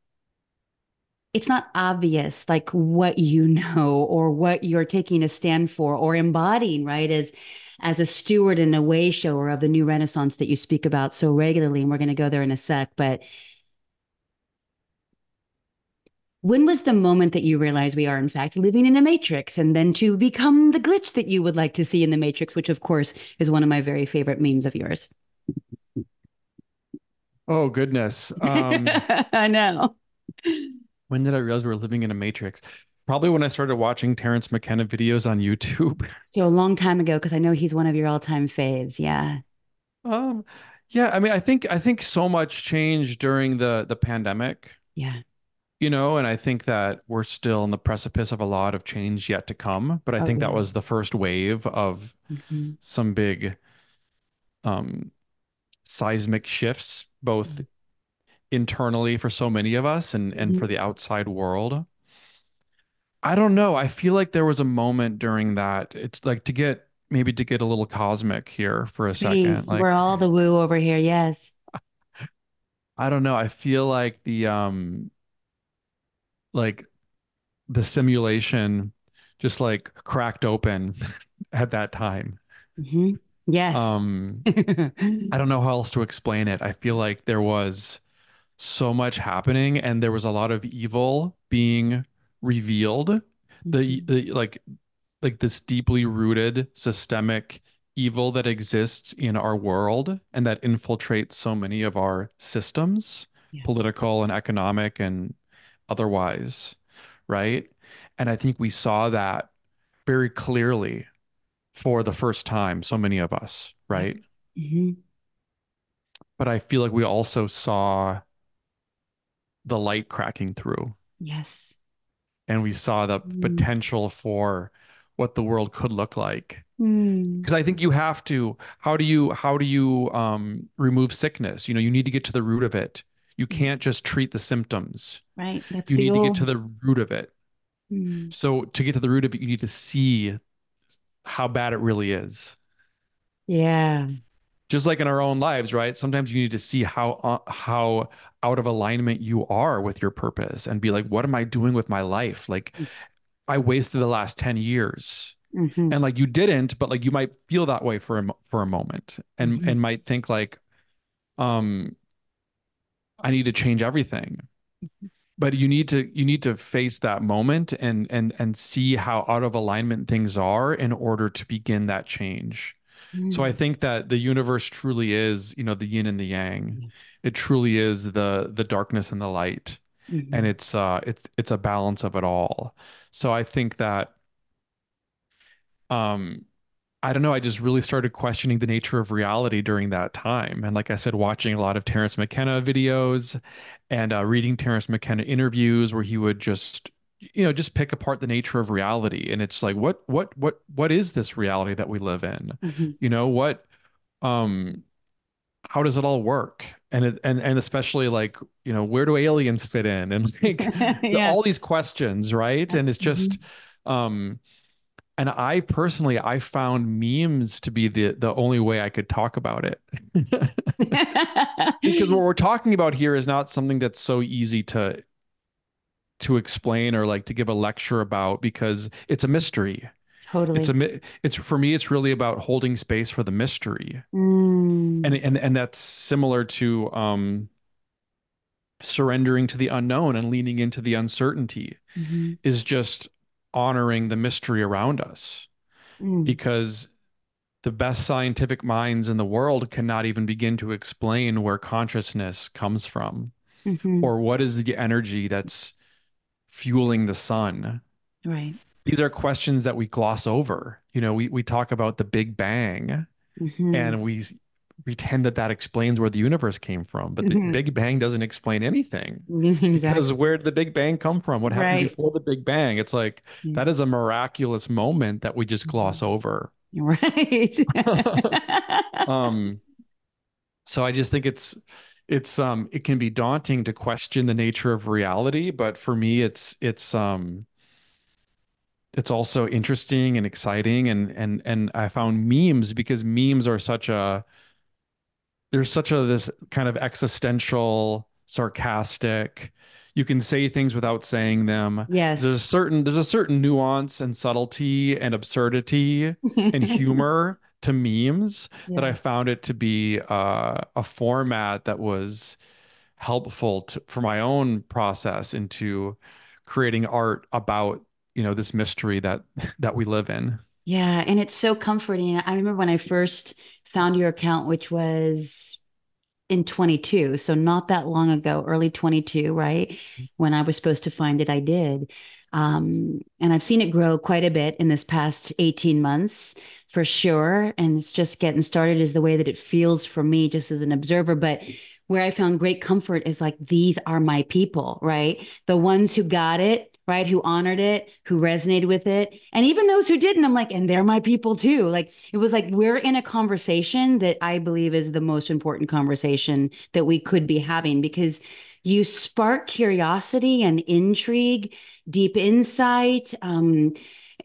Speaker 1: it's not obvious like what you know or what you're taking a stand for or embodying right as as a steward and a way shower of the new renaissance that you speak about so regularly and we're going to go there in a sec but when was the moment that you realized we are in fact living in a matrix and then to become the glitch that you would like to see in the matrix which of course is one of my very favorite memes of yours
Speaker 2: Oh goodness. Um, (laughs)
Speaker 1: i know
Speaker 2: when did I realize we were living in a matrix? Probably when I started watching Terence McKenna videos on YouTube. (laughs)
Speaker 1: so a long time ago because i know he's one of your all-time faves yeah
Speaker 2: Um, yeah, I mean, I think I think so much changed during the the pandemic,
Speaker 1: yeah
Speaker 2: you know, and I think that we're still on the precipice of a lot of change yet to come. But I
Speaker 1: oh
Speaker 2: think that was the first wave of
Speaker 1: Mhm.
Speaker 2: some big um seismic shifts, both internally for so many of us and and for
Speaker 1: Mhm.
Speaker 2: the outside world. I don't know. I feel like there was a moment during that. It's like to get maybe to get a little cosmic here for a second. Like
Speaker 1: we're all the woo over here. Yes. (laughs)
Speaker 2: I don't know. I feel like the um like the simulation just like cracked open (laughs) at that time.
Speaker 1: hmm Yes.
Speaker 2: Um (laughs) I don't know how else to explain it. I feel like there was so much happening and there was a lot of evil being revealed. The,
Speaker 1: Mhm.
Speaker 2: the like like this deeply rooted systemic evil that exists in our world and that infiltrates so many of our systems,
Speaker 1: Yeah.
Speaker 2: political and economic and otherwise, right? And I think we saw that very clearly for the first time, so many of us, right?
Speaker 1: hmm
Speaker 2: But I feel like we also saw the light cracking through
Speaker 1: Yes.
Speaker 2: and we saw the
Speaker 1: Mm.
Speaker 2: potential for what the world could look like.
Speaker 1: Mm.
Speaker 2: Because I think you have to, how do you how do you um remove sickness? You know, you need to get to the root of it. You can't just treat the symptoms.
Speaker 1: Right. That's
Speaker 2: You need to get to the root of it.
Speaker 1: Mm.
Speaker 2: So to get to the root of it, you need to see how bad it really is.
Speaker 1: Yeah.
Speaker 2: Just like in our own lives, right? Sometimes you need to see how uh, how out of alignment you are with your purpose and be like, what am I doing with my life? Like I wasted the last 10 years.
Speaker 1: hmm
Speaker 2: And like you didn't, but like you might feel that way for a for a moment and
Speaker 1: hmm
Speaker 2: and might think like um I need to change everything. But you need to you need to face that moment and and and see how out of alignment things are in order to begin that change. So I
Speaker 1: Mm.
Speaker 2: think that the universe truly is, you know, the yin and the yang. It truly is the the darkness and the light. And
Speaker 1: hmm
Speaker 2: it's uh it's it's a balance of it all. So I think that um I don't know, I just really started questioning the nature of reality during that time. And like I said, watching a lot of Terence McKenna videos and uh, reading Terence McKenna interviews where he would just, you know, just pick apart the nature of reality. And it's like, what, what, what, what is this reality that we live in?
Speaker 1: hmm
Speaker 2: You know, what, um, how does it all work? And it, and and especially like, you know, where do aliens fit in? And (laughs) like
Speaker 1: Yeah. (laughs)
Speaker 2: all these questions, right? And it's just,
Speaker 1: Mhm.
Speaker 2: um, and I personally, I found memes to be the the only way I could talk about it. (laughs) Because what we're talking about here is not something that's so easy to to explain or like to give a lecture about because it's a mystery. Totally. It's a it's for me it's really about holding space for the mystery. And
Speaker 1: Mm.
Speaker 2: and and that's similar to um surrendering to the unknown and leaning into the uncertainty
Speaker 1: hmm
Speaker 2: is just honoring the mystery around us
Speaker 1: Mm.
Speaker 2: because the best scientific minds in the world cannot even begin to explain where consciousness comes from
Speaker 1: hmm
Speaker 2: or what is the energy that's fueling the sun.
Speaker 1: Right.
Speaker 2: These are questions that we gloss over. You know, we, we talk about the Big Bang
Speaker 1: hmm
Speaker 2: and we pretend that that explains where the universe came from, but the
Speaker 1: hmm
Speaker 2: Big Bang doesn't explain anything (laughs) because where did the Big Bang come from? What happened
Speaker 1: Right.
Speaker 2: before the Big Bang? It's like
Speaker 1: Yeah.
Speaker 2: that is a miraculous moment that we just gloss
Speaker 1: Mhm.
Speaker 2: over. (laughs)
Speaker 1: Right. (laughs)
Speaker 2: Um, So I just think it's it's um it can be daunting to question the nature of reality, but for me it's it's um it's also interesting and exciting and and and I found memes because memes are such a there's such a this kind of existential, sarcastic. You can say things without saying them. Yes. There's a certain there's a certain nuance and subtlety and absurdity (laughs) and humor to memes that I found it to be uh, a format that was helpful to, for my own process into creating art about, you know, this mystery that that we live in.
Speaker 1: Yeah. And it's so comforting. I remember when I first found your account, which was in 22, so not that long ago, early 22, right? When I was supposed to find it, I did. Um, and I've seen it grow quite a bit in this past 18 months for sure. And it's just getting started is the way that it feels for me, just as an observer. But where I found great comfort is like, these are my people, right? The ones who got it, right? Who honored it, who resonated with it. And even those who didn't, I'm like, and they're my people too. Like, it was like we're in a conversation that I believe is the most important conversation that we could be having because you spark curiosity and intrigue, deep insight. Um,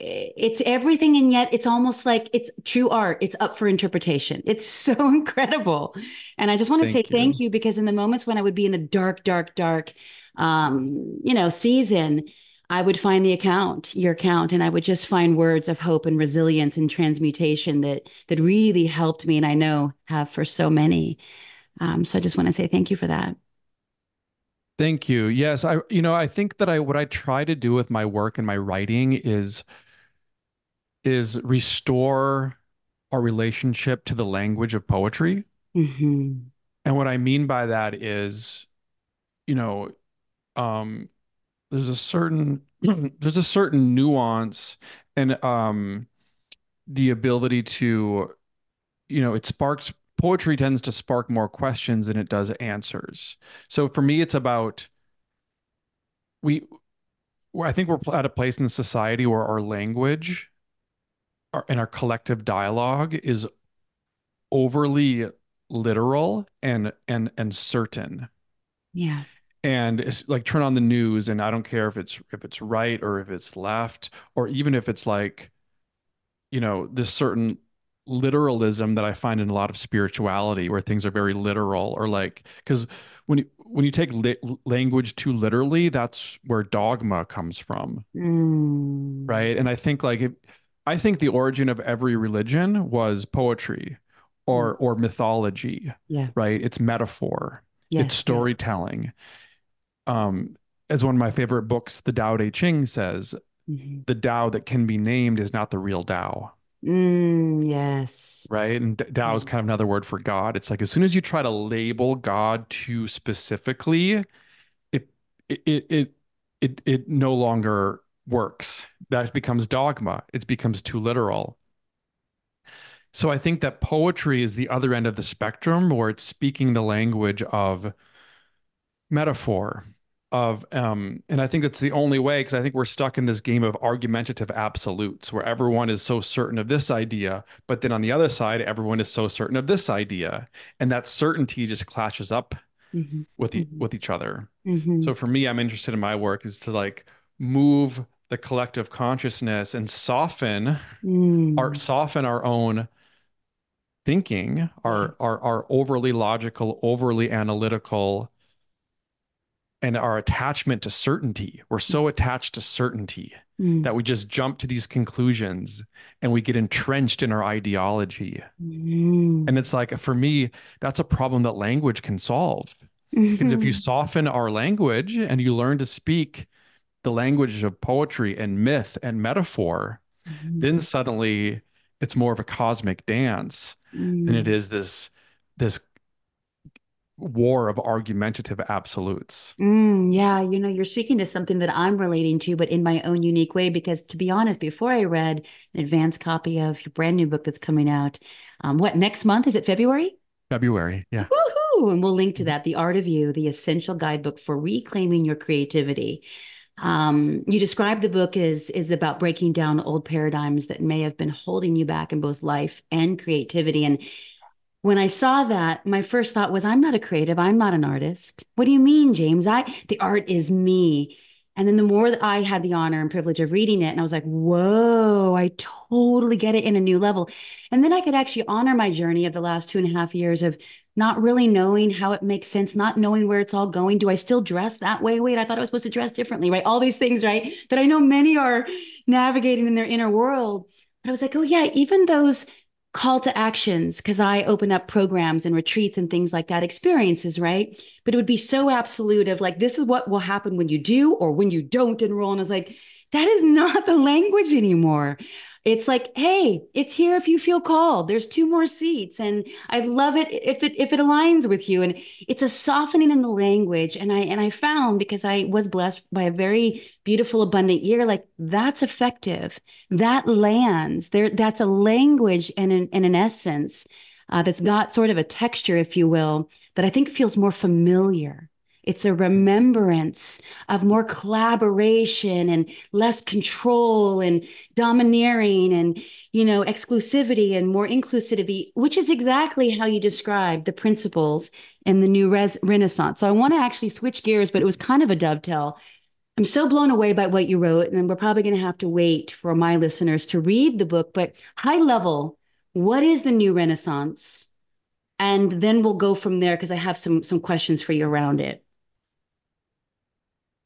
Speaker 1: it's everything, and yet it's almost like it's true art. It's up for interpretation. (laughs) It's so incredible. And I just want to say
Speaker 2: Thank
Speaker 1: thank
Speaker 2: you.
Speaker 1: you because in the moments when I would be in a dark, dark, dark, um, you know, season, I would find the account, your account, and I would just find words of hope and resilience and transmutation that that really helped me, and I know have for so many. Um, so I just want to say thank you for that.
Speaker 2: Thank you. Yes, I you know, I think that I what I try to do with my work and my writing is is restore our relationship to the language of poetry.
Speaker 1: hmm
Speaker 2: And what I mean by that is, you know, um, there's a certain (clears throat) there's a certain nuance and um the ability to, you know, it sparks poetry tends to spark more questions than it does answers. So for me, it's about we, I think we're at a place in society where our language our, and our collective dialogue is overly literal and and and certain.
Speaker 1: Yeah.
Speaker 2: And it's like turn on the news and I don't care if it's if it's right or if it's left or even if it's like you know this certain literalism that I find in a lot of spirituality where things are very literal or like because when you when you take li- language too literally that's where dogma comes from.
Speaker 1: Mm.
Speaker 2: right? And I think like if, I think the origin of every religion was poetry or or mythology.
Speaker 1: Yeah.
Speaker 2: right? It's metaphor.
Speaker 1: Yes.
Speaker 2: it's storytelling um as one of my favorite books the Tao Te Ching says
Speaker 1: Mhm.
Speaker 2: the Tao that can be named is not the real Tao
Speaker 1: Mm, yes.
Speaker 2: right? And Tao is kind of another word for God. It's like as soon as you try to label God too specifically, it it it it it, it no longer works. That becomes dogma. It becomes too literal. So I think that poetry is the other end of the spectrum where it's speaking the language of metaphor of um and I think that's the only way because I think we're stuck in this game of argumentative absolutes where everyone is so certain of this idea but then on the other side everyone is so certain of this idea and that certainty just clashes up
Speaker 1: Mhm.
Speaker 2: with e-
Speaker 1: Mhm.
Speaker 2: with each other
Speaker 1: Mhm.
Speaker 2: so for me I'm interested in my work is to like move the collective consciousness and soften
Speaker 1: Mm.
Speaker 2: our soften our own thinking our our our overly logical overly analytical and our attachment to certainty. We're so attached to certainty
Speaker 1: Mm.
Speaker 2: that we just jump to these conclusions and we get entrenched in our ideology.
Speaker 1: Mm.
Speaker 2: And it's like, for me, that's a problem that language can solve. Because if you soften our language and you learn to speak the language of poetry and myth and metaphor,
Speaker 1: Mhm.
Speaker 2: then suddenly it's more of a cosmic dance than it
Speaker 1: Mm.
Speaker 2: this this war of argumentative absolutes.
Speaker 1: Mm, yeah, you know, you're speaking to something that I'm relating to, but in my own unique way. Because to be honest, before I read an advanced copy of your brand new book that's coming out, um, what next month? Is it February?
Speaker 2: February, yeah.
Speaker 1: Woohoo! And we'll link to that, The Art of You, the essential guidebook for reclaiming your creativity. Um, you describe the book as is about breaking down old paradigms that may have been holding you back in both life and creativity. And when I saw that, my first thought was, I'm not a creative. I'm not an artist. What do you mean, James? I the art is me. And then the more that I had the honor and privilege of reading it, and I was like, whoa, I totally get it in a new level. And then I could actually honor my journey of the last two and a half years of not really knowing how it makes sense, not knowing where it's all going. Do I still dress that way? Wait, I thought I was supposed to dress differently, right? All these things, right? That I know many are navigating in their inner world. But I was like, oh, yeah, even those call to actions, because I open up programs and retreats and things like that, experiences, right? But it would be so absolute of like, this is what will happen when you do or when you don't enroll. And I was like, that is not the (laughs) language anymore. It's like, hey, it's here if you feel called. There's two more seats, and I love it if it if it aligns with you. And it's a softening in the language. And I and I found because I was blessed by a very beautiful, abundant year, like that's effective. That lands there. That's a language and an and an essence uh, that's got sort of a texture, if you will, that I think feels more familiar. It's a remembrance of more collaboration and less control and domineering and, you know, exclusivity and more inclusivity, which is exactly how you describe the principles in the new res- Renaissance. So I want to actually switch gears, but it was kind of a dovetail. I'm so blown away by what you wrote, and we're probably going to have to wait for my listeners to read the book. But high level, what is the new Renaissance? And then we'll go from there because I have some some questions for you around it.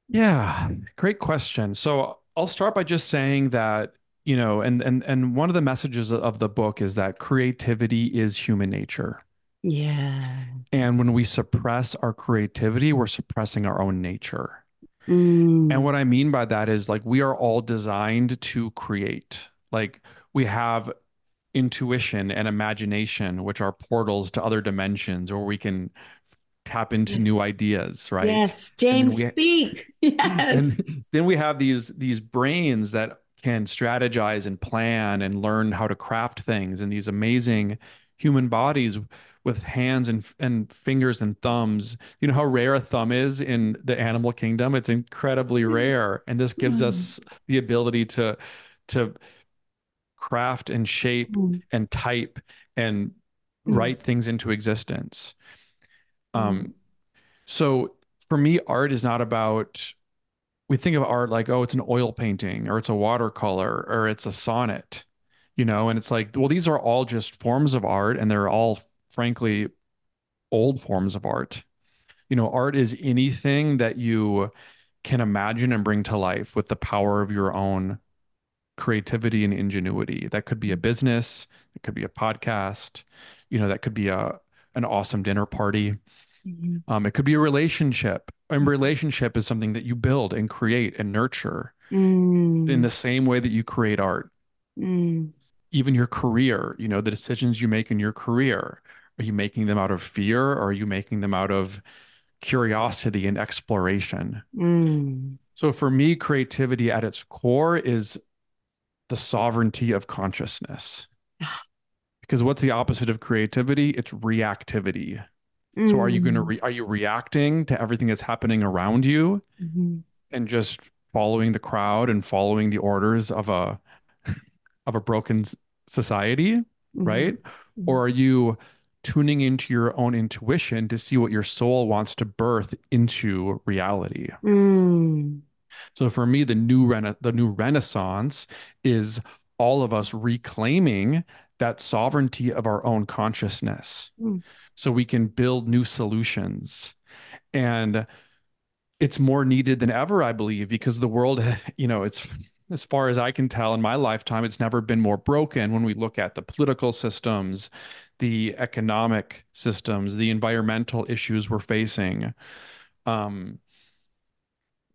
Speaker 2: Yeah, great question. So I'll start by just saying that, you know, and and and one of the messages of the book is that creativity is human nature.
Speaker 1: Yeah.
Speaker 2: And when we suppress our creativity, we're suppressing our own nature.
Speaker 1: Mm.
Speaker 2: And what I mean by that is like we are all designed to create. Like we have intuition and imagination, which are portals to other dimensions where we can tap into
Speaker 1: Yes.
Speaker 2: new ideas, right?
Speaker 1: Yes, James,
Speaker 2: we
Speaker 1: speak. (laughs) Yes.
Speaker 2: then we have these these brains that can strategize and plan and learn how to craft things and these amazing human bodies with hands and and fingers and thumbs. You know how rare a thumb is in the animal kingdom? It's incredibly rare. And this gives
Speaker 1: Mm.
Speaker 2: us the ability to to craft and shape
Speaker 1: Mm.
Speaker 2: and type and
Speaker 1: Mm.
Speaker 2: write things into existence. Um, so for me, art is not about, we think of art like, oh, it's an oil painting or it's a watercolor or it's a sonnet, you know, and it's like, well, these are all just forms of art and they're all, frankly, old forms of art. You know, art is anything that you can imagine and bring to life with the power of your own creativity and ingenuity. That could be a business, it could be a podcast, you know, that could be a an awesome dinner party.
Speaker 1: Mhm.
Speaker 2: Um, it could be a relationship. And relationship is something that you build and create and nurture
Speaker 1: Mm.
Speaker 2: in the same way that you create art.
Speaker 1: Mm.
Speaker 2: Even your career, you know, the decisions you make in your career, are you making them out of fear or are you making them out of curiosity and exploration?
Speaker 1: Mm.
Speaker 2: So for me, creativity at its core is the sovereignty of consciousness. (gasps) Because what's the opposite of creativity? It's reactivity. So are you going to
Speaker 1: Mm.
Speaker 2: re- are you reacting to everything that's happening around you
Speaker 1: Mhm.
Speaker 2: and just following the crowd and following the orders of a of a broken society, right?
Speaker 1: Mhm.
Speaker 2: Or are you tuning into your own intuition to see what your soul wants to birth into reality?
Speaker 1: Mm.
Speaker 2: So for me, the new rena- the new renaissance is all of us reclaiming that sovereignty of our own consciousness
Speaker 1: Mm.
Speaker 2: so we can build new solutions. And it's more needed than ever, I believe, because the world, (laughs) you know, it's as far as I can tell in my lifetime, it's never been more broken when we look at the political systems, the economic systems, the environmental issues we're facing. Um,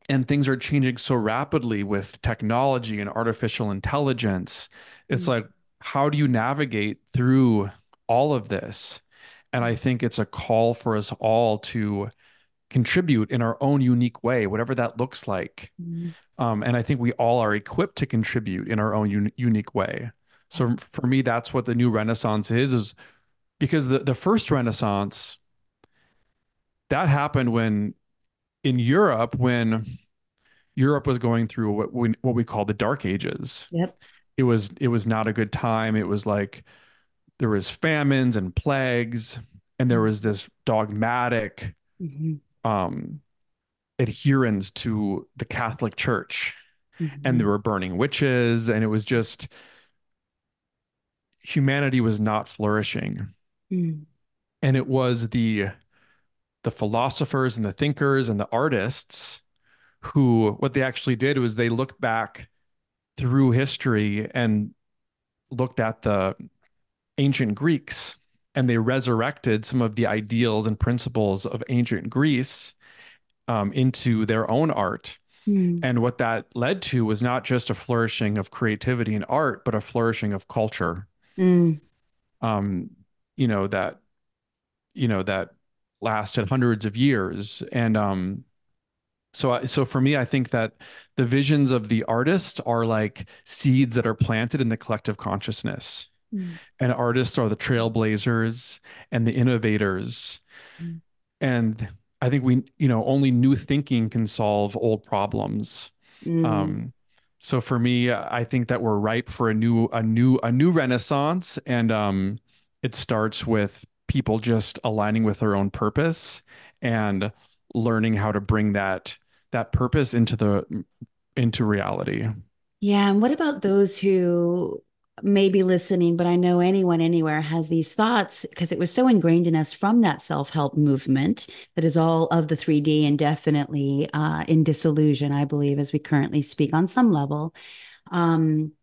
Speaker 2: and things are changing so rapidly with technology and artificial intelligence. It's
Speaker 1: Mm.
Speaker 2: like, how do you navigate through all of this? And I think it's a call for us all to contribute in our own unique way, whatever that looks like.
Speaker 1: Mm.
Speaker 2: Um, and I think we all are equipped to contribute in our own un- unique way. So for me, that's what the new Renaissance is, is because the, the first Renaissance, that happened when in Europe, when Europe was going through what we, what we call the Dark Ages.
Speaker 1: Yep.
Speaker 2: It was it was not a good time. It was like there was famines and plagues, and there was this dogmatic
Speaker 1: Mhm.
Speaker 2: um, adherence to the Catholic Church, and
Speaker 1: Mhm.
Speaker 2: there were burning witches, and it was just humanity was not flourishing,
Speaker 1: Mm.
Speaker 2: and it was the the philosophers and the thinkers and the artists who what they actually did was they looked back through history and looked at the ancient Greeks and they resurrected some of the ideals and principles of ancient Greece um, into their own art.
Speaker 1: Mm.
Speaker 2: And what that led to was not just a flourishing of creativity and art, but a flourishing of culture.
Speaker 1: Mm.
Speaker 2: Um, you know that, you know that lasted hundreds of years, and um, so I- so for me, I think that the visions of the artist are like seeds that are planted in the collective consciousness,
Speaker 1: Mm.
Speaker 2: and artists are the trailblazers and the innovators,
Speaker 1: Mm.
Speaker 2: and I think we, you know, only new thinking can solve old problems.
Speaker 1: Mm.
Speaker 2: Um, so for me, I think that we're ripe for a new, a new, a new renaissance, and um, it starts with people just aligning with their own purpose and learning how to bring that that purpose into the into reality.
Speaker 1: Yeah, and what about those who may be listening, but I know anyone anywhere has these thoughts because it was so ingrained in us from that self-help movement that is all of the 3D and definitely uh, in disillusion, I believe, as we currently speak on some level. Um,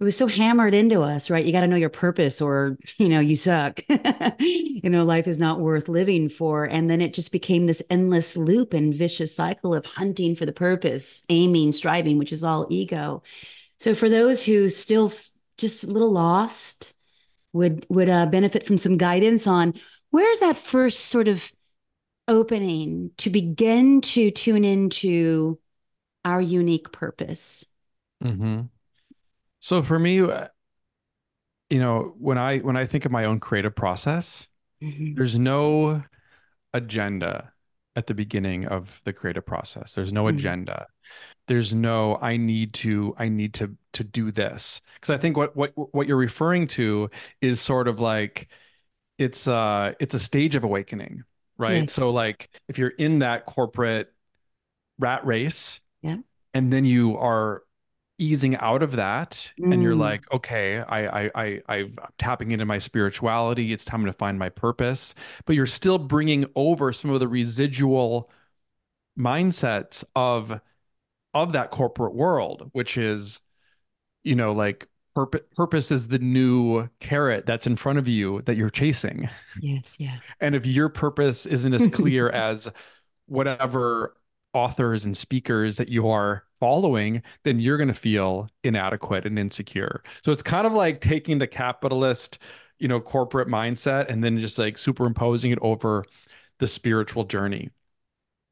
Speaker 1: it was so hammered into us, right? You got to know your purpose or, you know, you suck. (laughs) you know, life is not worth living for. And then it just became this endless loop and vicious cycle of hunting for the purpose, aiming, striving, which is all ego. So for those who still f- just a little lost, would would uh, benefit from some guidance on where's that first sort of opening to begin to tune into our unique purpose.
Speaker 2: Mhm. So for me, uh, you know, when I when I think of my own creative process,
Speaker 1: hmm
Speaker 2: there's no agenda at the beginning of the creative process. There's no agenda. There's no I need to I need to to do this. Because I think what what what you're referring to is sort of like it's uh it's a stage of awakening, right? So like if you're in that corporate rat race
Speaker 1: Yeah.
Speaker 2: and then you are easing out of that and you're
Speaker 1: Mm.
Speaker 2: like okay I, I i i'm tapping into my spirituality it's time to find my purpose but you're still bringing over some of the residual mindsets of of that corporate world which is you know like purpose purpose is the new carrot that's in front of you that you're chasing
Speaker 1: Yes. Yes.
Speaker 2: and if your purpose isn't as clear as whatever authors and speakers that you are following, then you're going to feel inadequate and insecure. So it's kind of like taking the capitalist, you know, corporate mindset and then just like superimposing it over the spiritual journey.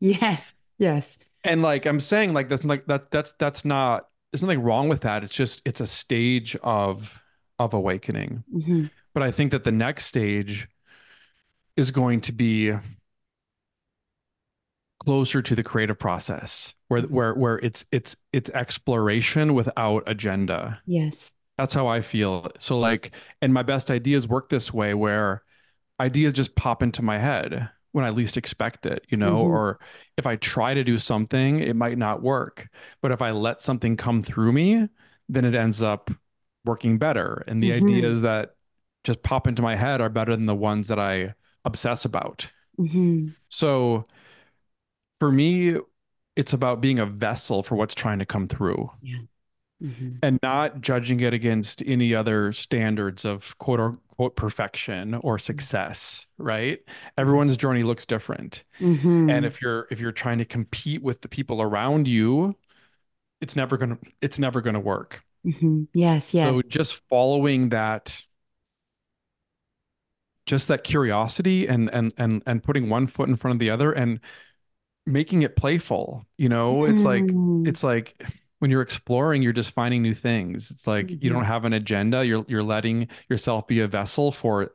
Speaker 1: Yes. Yes.
Speaker 2: And like I'm saying, like that's like that that's that's not there's nothing wrong with that. It's just it's a stage of of awakening.
Speaker 1: hmm
Speaker 2: But I think that the next stage is going to be closer to the creative process where where where it's it's it's exploration without agenda.
Speaker 1: Yes.
Speaker 2: that's how i feel. So like and my best ideas work this way where ideas just pop into my head when i least expect it you know
Speaker 1: hmm
Speaker 2: or if i try to do something it might not work. But if i let something come through me then it ends up working better. And the
Speaker 1: hmm
Speaker 2: ideas that just pop into my head are better than the ones that i obsess about.
Speaker 1: Hmm
Speaker 2: so for me, it's about being a vessel for what's trying to come through
Speaker 1: Yeah. hmm
Speaker 2: and not judging it against any other standards of quote unquote perfection or success, right? Everyone's journey looks different. And
Speaker 1: hmm
Speaker 2: if you're if you're trying to compete with the people around you, it's never gonna it's never gonna work.
Speaker 1: hmm Yes.
Speaker 2: So just following that just that curiosity and and and and putting one foot in front of the other and making it playful you know it's like
Speaker 1: Mm.
Speaker 2: it's like when you're exploring you're just finding new things it's like you don't
Speaker 1: hmm
Speaker 2: have an agenda you're you're letting yourself be a vessel for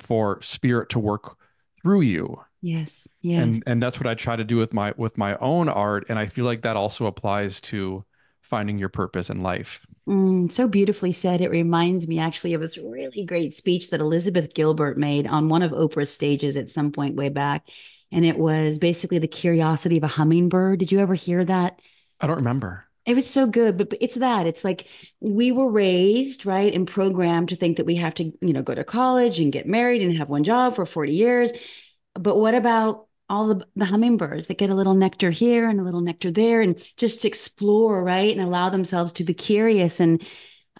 Speaker 2: for spirit to work through you
Speaker 1: Yes.
Speaker 2: and
Speaker 1: Yes.
Speaker 2: and that's what I try to do with my with my own art and I feel like that also applies to finding your purpose in life
Speaker 1: Mm, so beautifully said. It reminds me actually of this really great speech that Elizabeth Gilbert made on one of Oprah's stages at some point way back. And it was basically the curiosity of a hummingbird. Did you ever hear that?
Speaker 2: I don't remember
Speaker 1: It was so good, but, but it's that. It's like we were raised, right, and programmed to think that we have to, you know, go to college and get married and have one job for 40 years. But what about all the, the hummingbirds that get a little nectar here and a little nectar there and just explore, right, and allow themselves to be curious and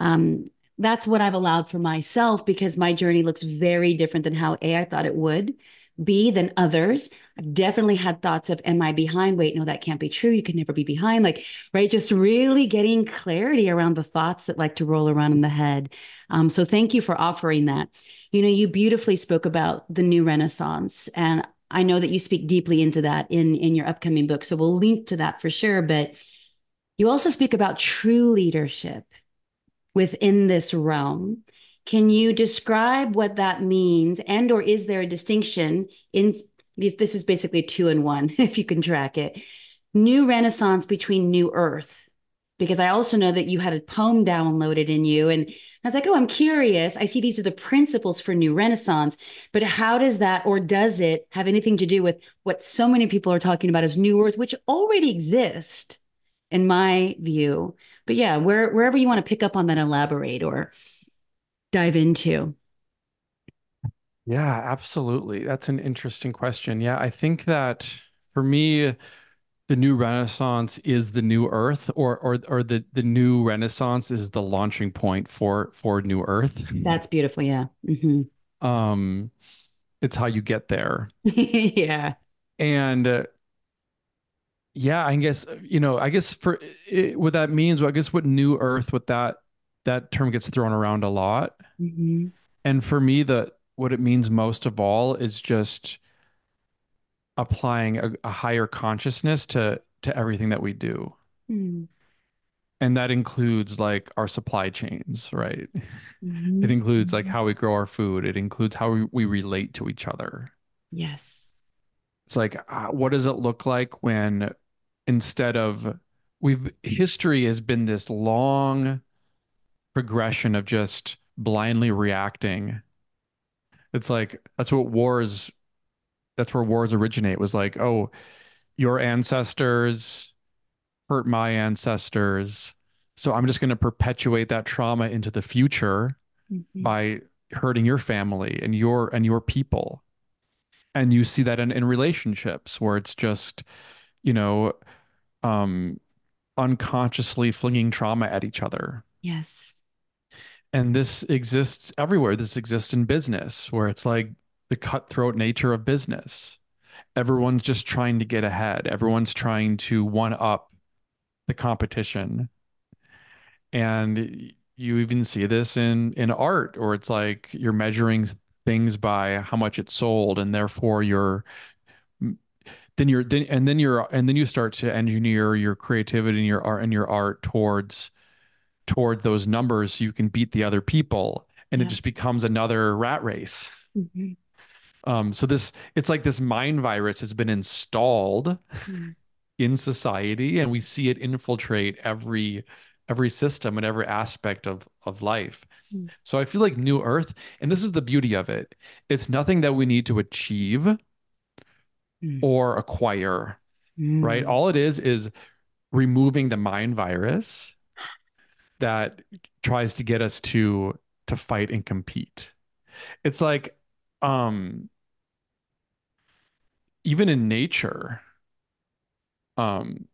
Speaker 1: um, that's what I've allowed for myself because my journey looks very different than how A, I thought it would be than others. I've definitely had thoughts of, am I behind? Wait, no, that can't be true. You can never be behind. Like, right, just really getting clarity around the thoughts that like to roll around in the head. Um, so thank you for offering that. You know, you beautifully spoke about the new renaissance and I know that you speak deeply into that in in your upcoming book. So we'll link to that for sure, but you also speak about true leadership within this realm. Can you describe what that means and or is there a distinction in these this is basically two in one (laughs) if you can track it. New renaissance between new earth because I also know that you had a poem downloaded in you and I was like, "Oh, I'm curious. I see these are the principles for new renaissance, but how does that or does it have anything to do with what so many people are talking about as new earth which already exists in my view?" But yeah, where, wherever you want to pick up on that, elaborate or dive into.
Speaker 2: yeah absolutely that's an interesting question yeah I think that for me the new renaissance is the new earth or or or the the new renaissance is the launching point for for new earth
Speaker 1: That's beautiful. Yeah. hmm
Speaker 2: um it's how you get there (laughs)
Speaker 1: yeah.
Speaker 2: and uh, yeah i guess you know i guess for it, what that means i guess what new earth what that that term gets thrown around a lot
Speaker 1: hmm
Speaker 2: and for me the what it means most of all is just applying a, a higher consciousness to to everything that we do
Speaker 1: Mm.
Speaker 2: And that includes like our supply chains, right? (laughs) It
Speaker 1: Mhm.
Speaker 2: includes like
Speaker 1: Mhm.
Speaker 2: how we grow our food. It includes how we, we relate to each other.
Speaker 1: Yes.
Speaker 2: It's like, uh, what does it look like when instead of we've history has been this long progression of just blindly reacting. It's like that's what wars, that's where wars originate was like, oh, your ancestors hurt my ancestors. So I'm just going to perpetuate that trauma into the future
Speaker 1: Mhm.
Speaker 2: by hurting your family and your and your people. And you see that in, in relationships where it's just, you know, um, unconsciously flinging trauma at each other.
Speaker 1: Yes.
Speaker 2: And this exists everywhere. This exists in business where it's like the cutthroat nature of business. Everyone's just trying to get ahead. Everyone's trying to one up the competition. And you even see this in in art, or it's like you're measuring things by how much it sold, and therefore you're then you're then and then you're and then you start to engineer your creativity and your art and your art towards toward those numbers so you can beat the other people, and it just becomes another rat race.
Speaker 1: Mhm.
Speaker 2: Um, so this it's like this mind virus has been installed
Speaker 1: Mm.
Speaker 2: in society and we see it infiltrate every every system and every aspect of of life.
Speaker 1: Mm.
Speaker 2: So I feel like New Earth, and this is the beauty of it, it's nothing that we need to achieve
Speaker 1: Mm.
Speaker 2: or acquire, right?
Speaker 1: Mm.
Speaker 2: All it is is removing the mind virus that tries to get us to to fight and compete. It's like um even in nature, um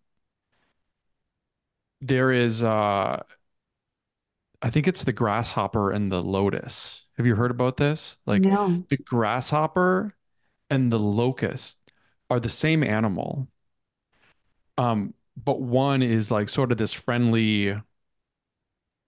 Speaker 2: there is uh I think it's the grasshopper and the lotus. Have you heard about this? Like
Speaker 1: No.
Speaker 2: the grasshopper and the locust are the same animal. Um, but one is like sort of this friendly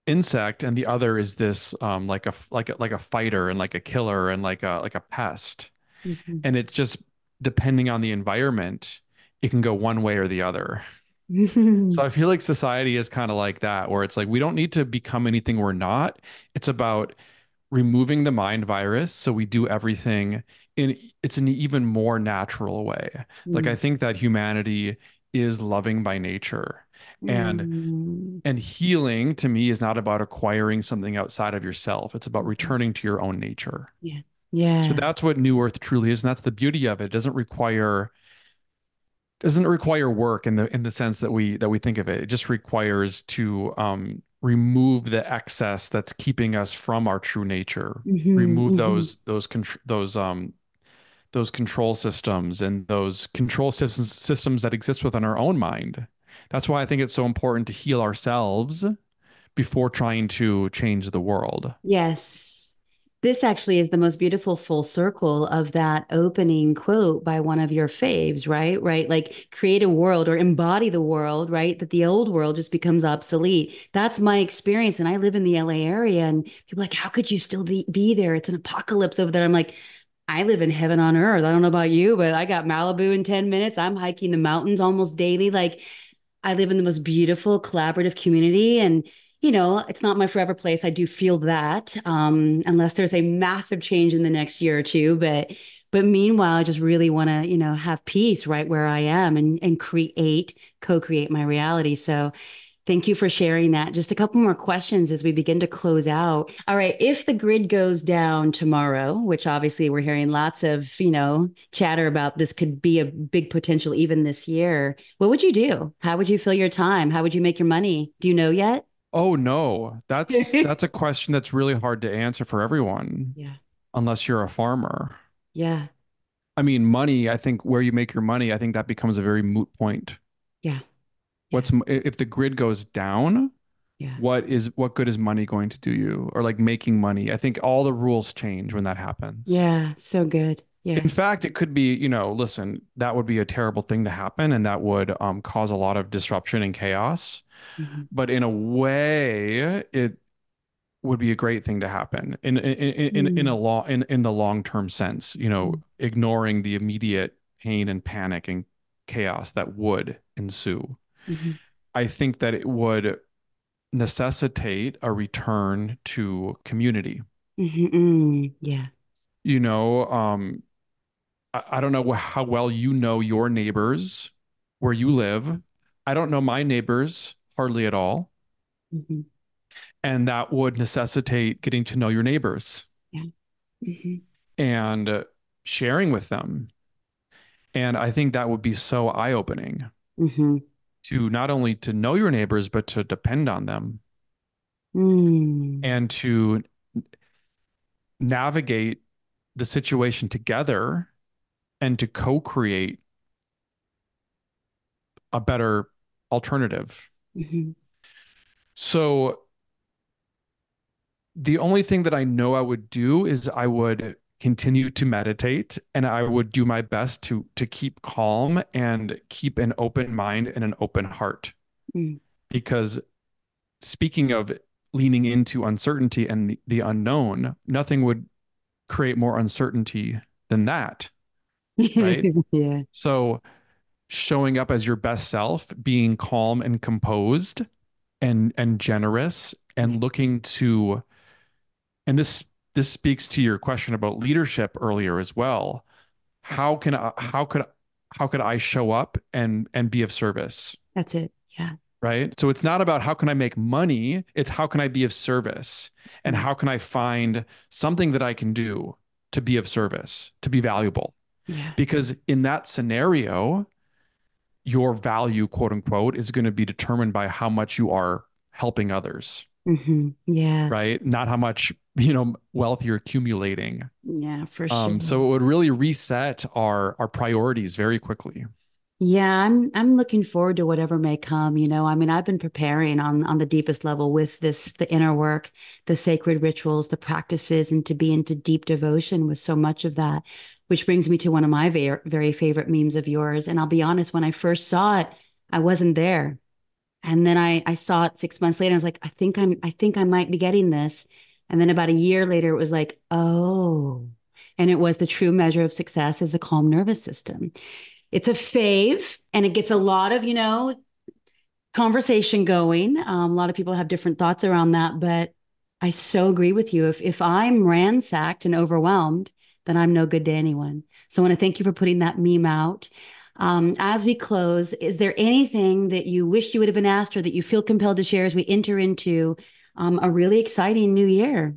Speaker 2: insect, and the other is this um like a like a like a fighter and like a killer and like a like a pest.
Speaker 1: Mhm.
Speaker 2: And it's just depending on the environment, it can go one way or the other. (laughs) So I feel like society is kind of like that, where it's like we don't need to become anything we're not. It's about removing the mind virus so we do everything in it's an even more natural way. Like I
Speaker 1: Mm.
Speaker 2: think that humanity is loving by nature. And
Speaker 1: Mm.
Speaker 2: and healing to me is not about acquiring something outside of yourself. It's about returning to your own nature.
Speaker 1: Yeah. Yeah.
Speaker 2: So that's what New Earth truly is, and that's the beauty of it. It doesn't require doesn't require work in the in the sense that we that we think of it. It just requires to um remove the excess that's keeping us from our true nature.
Speaker 1: Mhm.
Speaker 2: Remove
Speaker 1: Mhm.
Speaker 2: those those contr those um those control systems and those control systems systems that exist within our own mind. That's why I think it's so important to heal ourselves before trying to change the world.
Speaker 1: Yes. This actually is the most beautiful full circle of that opening quote by one of your faves, right? Right. Like create a world or embody the world, right? That the old world just becomes obsolete. That's my experience. And I live in the LA area and people like, how could you still be, be there? It's an apocalypse over there. I'm like, I live in heaven on earth. I don't know about you, but I got Malibu in 10 minutes. I'm hiking the mountains almost daily. Like I live in the most beautiful collaborative community and you know, it's not my forever place. I do feel that um unless there's a massive change in the next year or two, but but meanwhile, I just really want to, you know, have peace right where I am and and create, co-create my reality. So Thank you for sharing that. Just a couple more questions as we begin to close out. All right, if the grid goes down tomorrow, which obviously we're hearing lots of, you know, chatter about this could be a big potential even this year, what would you do? How would you fill your time? How would you make your money? Do you know yet?
Speaker 2: Oh no, that's (laughs) that's a question that's really hard to answer for everyone
Speaker 1: Yeah.
Speaker 2: unless you're a farmer.
Speaker 1: Yeah.
Speaker 2: I mean, money, I think where you make your money, I think that becomes a very moot point.
Speaker 1: Yeah.
Speaker 2: What's if the grid goes down,
Speaker 1: Yeah.
Speaker 2: what is what good is money going to do you or like making money? I think all the rules change when that happens.
Speaker 1: Yeah. So good. Yeah.
Speaker 2: In fact, it could be, you know, listen, that would be a terrible thing to happen and that would um, cause a lot of disruption and chaos.
Speaker 1: Mhm.
Speaker 2: But in a way, it would be a great thing to happen in in in, in, in a
Speaker 1: Mm.
Speaker 2: long in, in the long term sense, you know,
Speaker 1: Mm.
Speaker 2: ignoring the immediate pain and panic and chaos that would ensue.
Speaker 1: Mhm.
Speaker 2: I think that it would necessitate a return to community.
Speaker 1: Mm-hmm. Yeah.
Speaker 2: You know, um, I, I don't know how well you know your neighbors where you live. I don't know my neighbors hardly at all.
Speaker 1: Mm-hmm.
Speaker 2: And that would necessitate getting to know your neighbors
Speaker 1: yeah. mm-hmm.
Speaker 2: and sharing with them. And I think that would be so eye opening
Speaker 1: mm-hmm.
Speaker 2: To not only to know your neighbors, but to depend on them
Speaker 1: mm.
Speaker 2: and to navigate the situation together and to co-create a better alternative.
Speaker 1: Mm-hmm.
Speaker 2: So the only thing that I know I would do is I would continue to meditate and I would do my best to to keep calm and keep an open mind and an open heart.
Speaker 1: Mm.
Speaker 2: Because speaking of leaning into uncertainty and the, the unknown, nothing would create more uncertainty than that. Right? (laughs)
Speaker 1: yeah.
Speaker 2: So showing up as your best self, being calm and composed and and generous and looking to and this this speaks to your question about leadership earlier as well. How can I, how could how could I show up and and be of service?
Speaker 1: That's it. Yeah.
Speaker 2: Right? So it's not about how can I make money, it's how can I be of service and how can I find something that I can do to be of service, to be valuable.
Speaker 1: Yeah.
Speaker 2: Because in that scenario, your value, quote unquote, is going to be determined by how much you are helping others.
Speaker 1: Mm-hmm. Yeah.
Speaker 2: Right. Not how much, you know, wealth you're accumulating.
Speaker 1: Yeah, for sure.
Speaker 2: Um, so it would really reset our our priorities very quickly.
Speaker 1: Yeah, I'm I'm looking forward to whatever may come, you know. I mean, I've been preparing on on the deepest level with this the inner work, the sacred rituals, the practices and to be into deep devotion with so much of that, which brings me to one of my very very favorite memes of yours, and I'll be honest, when I first saw it, I wasn't there. And then I I saw it 6 months later. I was like, I think I'm I think I might be getting this. And then about a year later it was like, oh. And it was the true measure of success is a calm nervous system. It's a fave and it gets a lot of, you know, conversation going. Um, a lot of people have different thoughts around that, but I so agree with you. If if I'm ransacked and overwhelmed, then I'm no good to anyone. So I want to thank you for putting that meme out. Um, as we close, is there anything that you wish you would have been asked or that you feel compelled to share as we enter into um, a really exciting new year?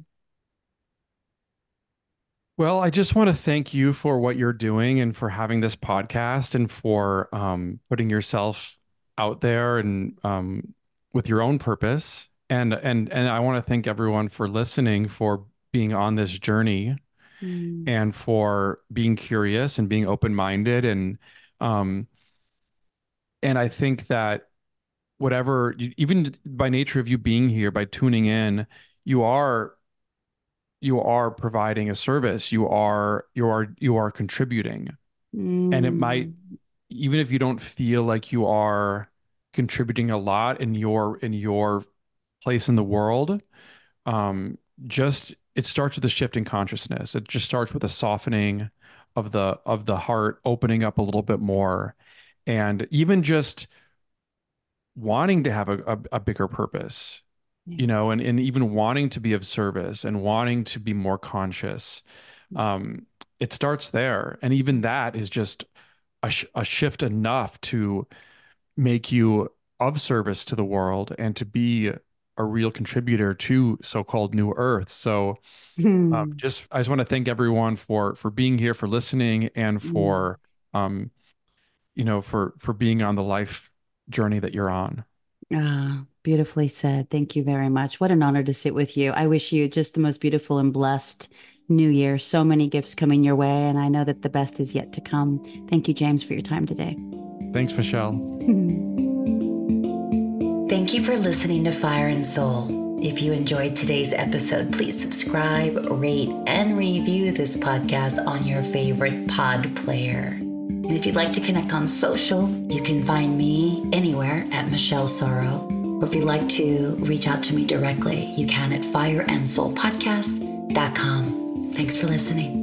Speaker 2: Well, I just want to thank you for what you're doing and for having this podcast and for um, putting yourself out there and um, with your own purpose. And and and I want to thank everyone for listening, for being on this journey,
Speaker 1: Mm.
Speaker 2: and for being curious and being open minded and um, and I think that whatever, even by nature of you being here, by tuning in, you are you are providing a service. You are you are you are contributing,
Speaker 1: Mm.
Speaker 2: and it might even if you don't feel like you are contributing a lot in your in your place in the world um just it starts with a shift in consciousness it just starts with a softening of the of the heart opening up a little bit more and even just wanting to have a, a, a bigger purpose
Speaker 1: Yeah.
Speaker 2: you know and, and even wanting to be of service and wanting to be more conscious um it starts there and even that is just a, sh- a shift enough to make you of service to the world and to be a real contributor to so-called new earth so
Speaker 1: Hmm.
Speaker 2: um, just I just want to thank everyone for for being here, for listening, and for um, you know, for for being on the life journey that you're on.
Speaker 1: Ah, beautifully said. Thank you very much. What an honor to sit with you. I wish you just the most beautiful and blessed new year. So many gifts coming your way, and I know that the best is yet to come. Thank you, James, for your time today.
Speaker 2: Thanks, Michelle. (laughs)
Speaker 1: Thank you for listening to Fire and Soul. If you enjoyed today's episode, please subscribe, rate, and review this podcast on your favorite pod player. And if you'd like to connect on social, you can find me anywhere at Michelle Sorro. Or if you'd like to reach out to me directly, you can at fireandsoulpodcast.com. Thanks for listening.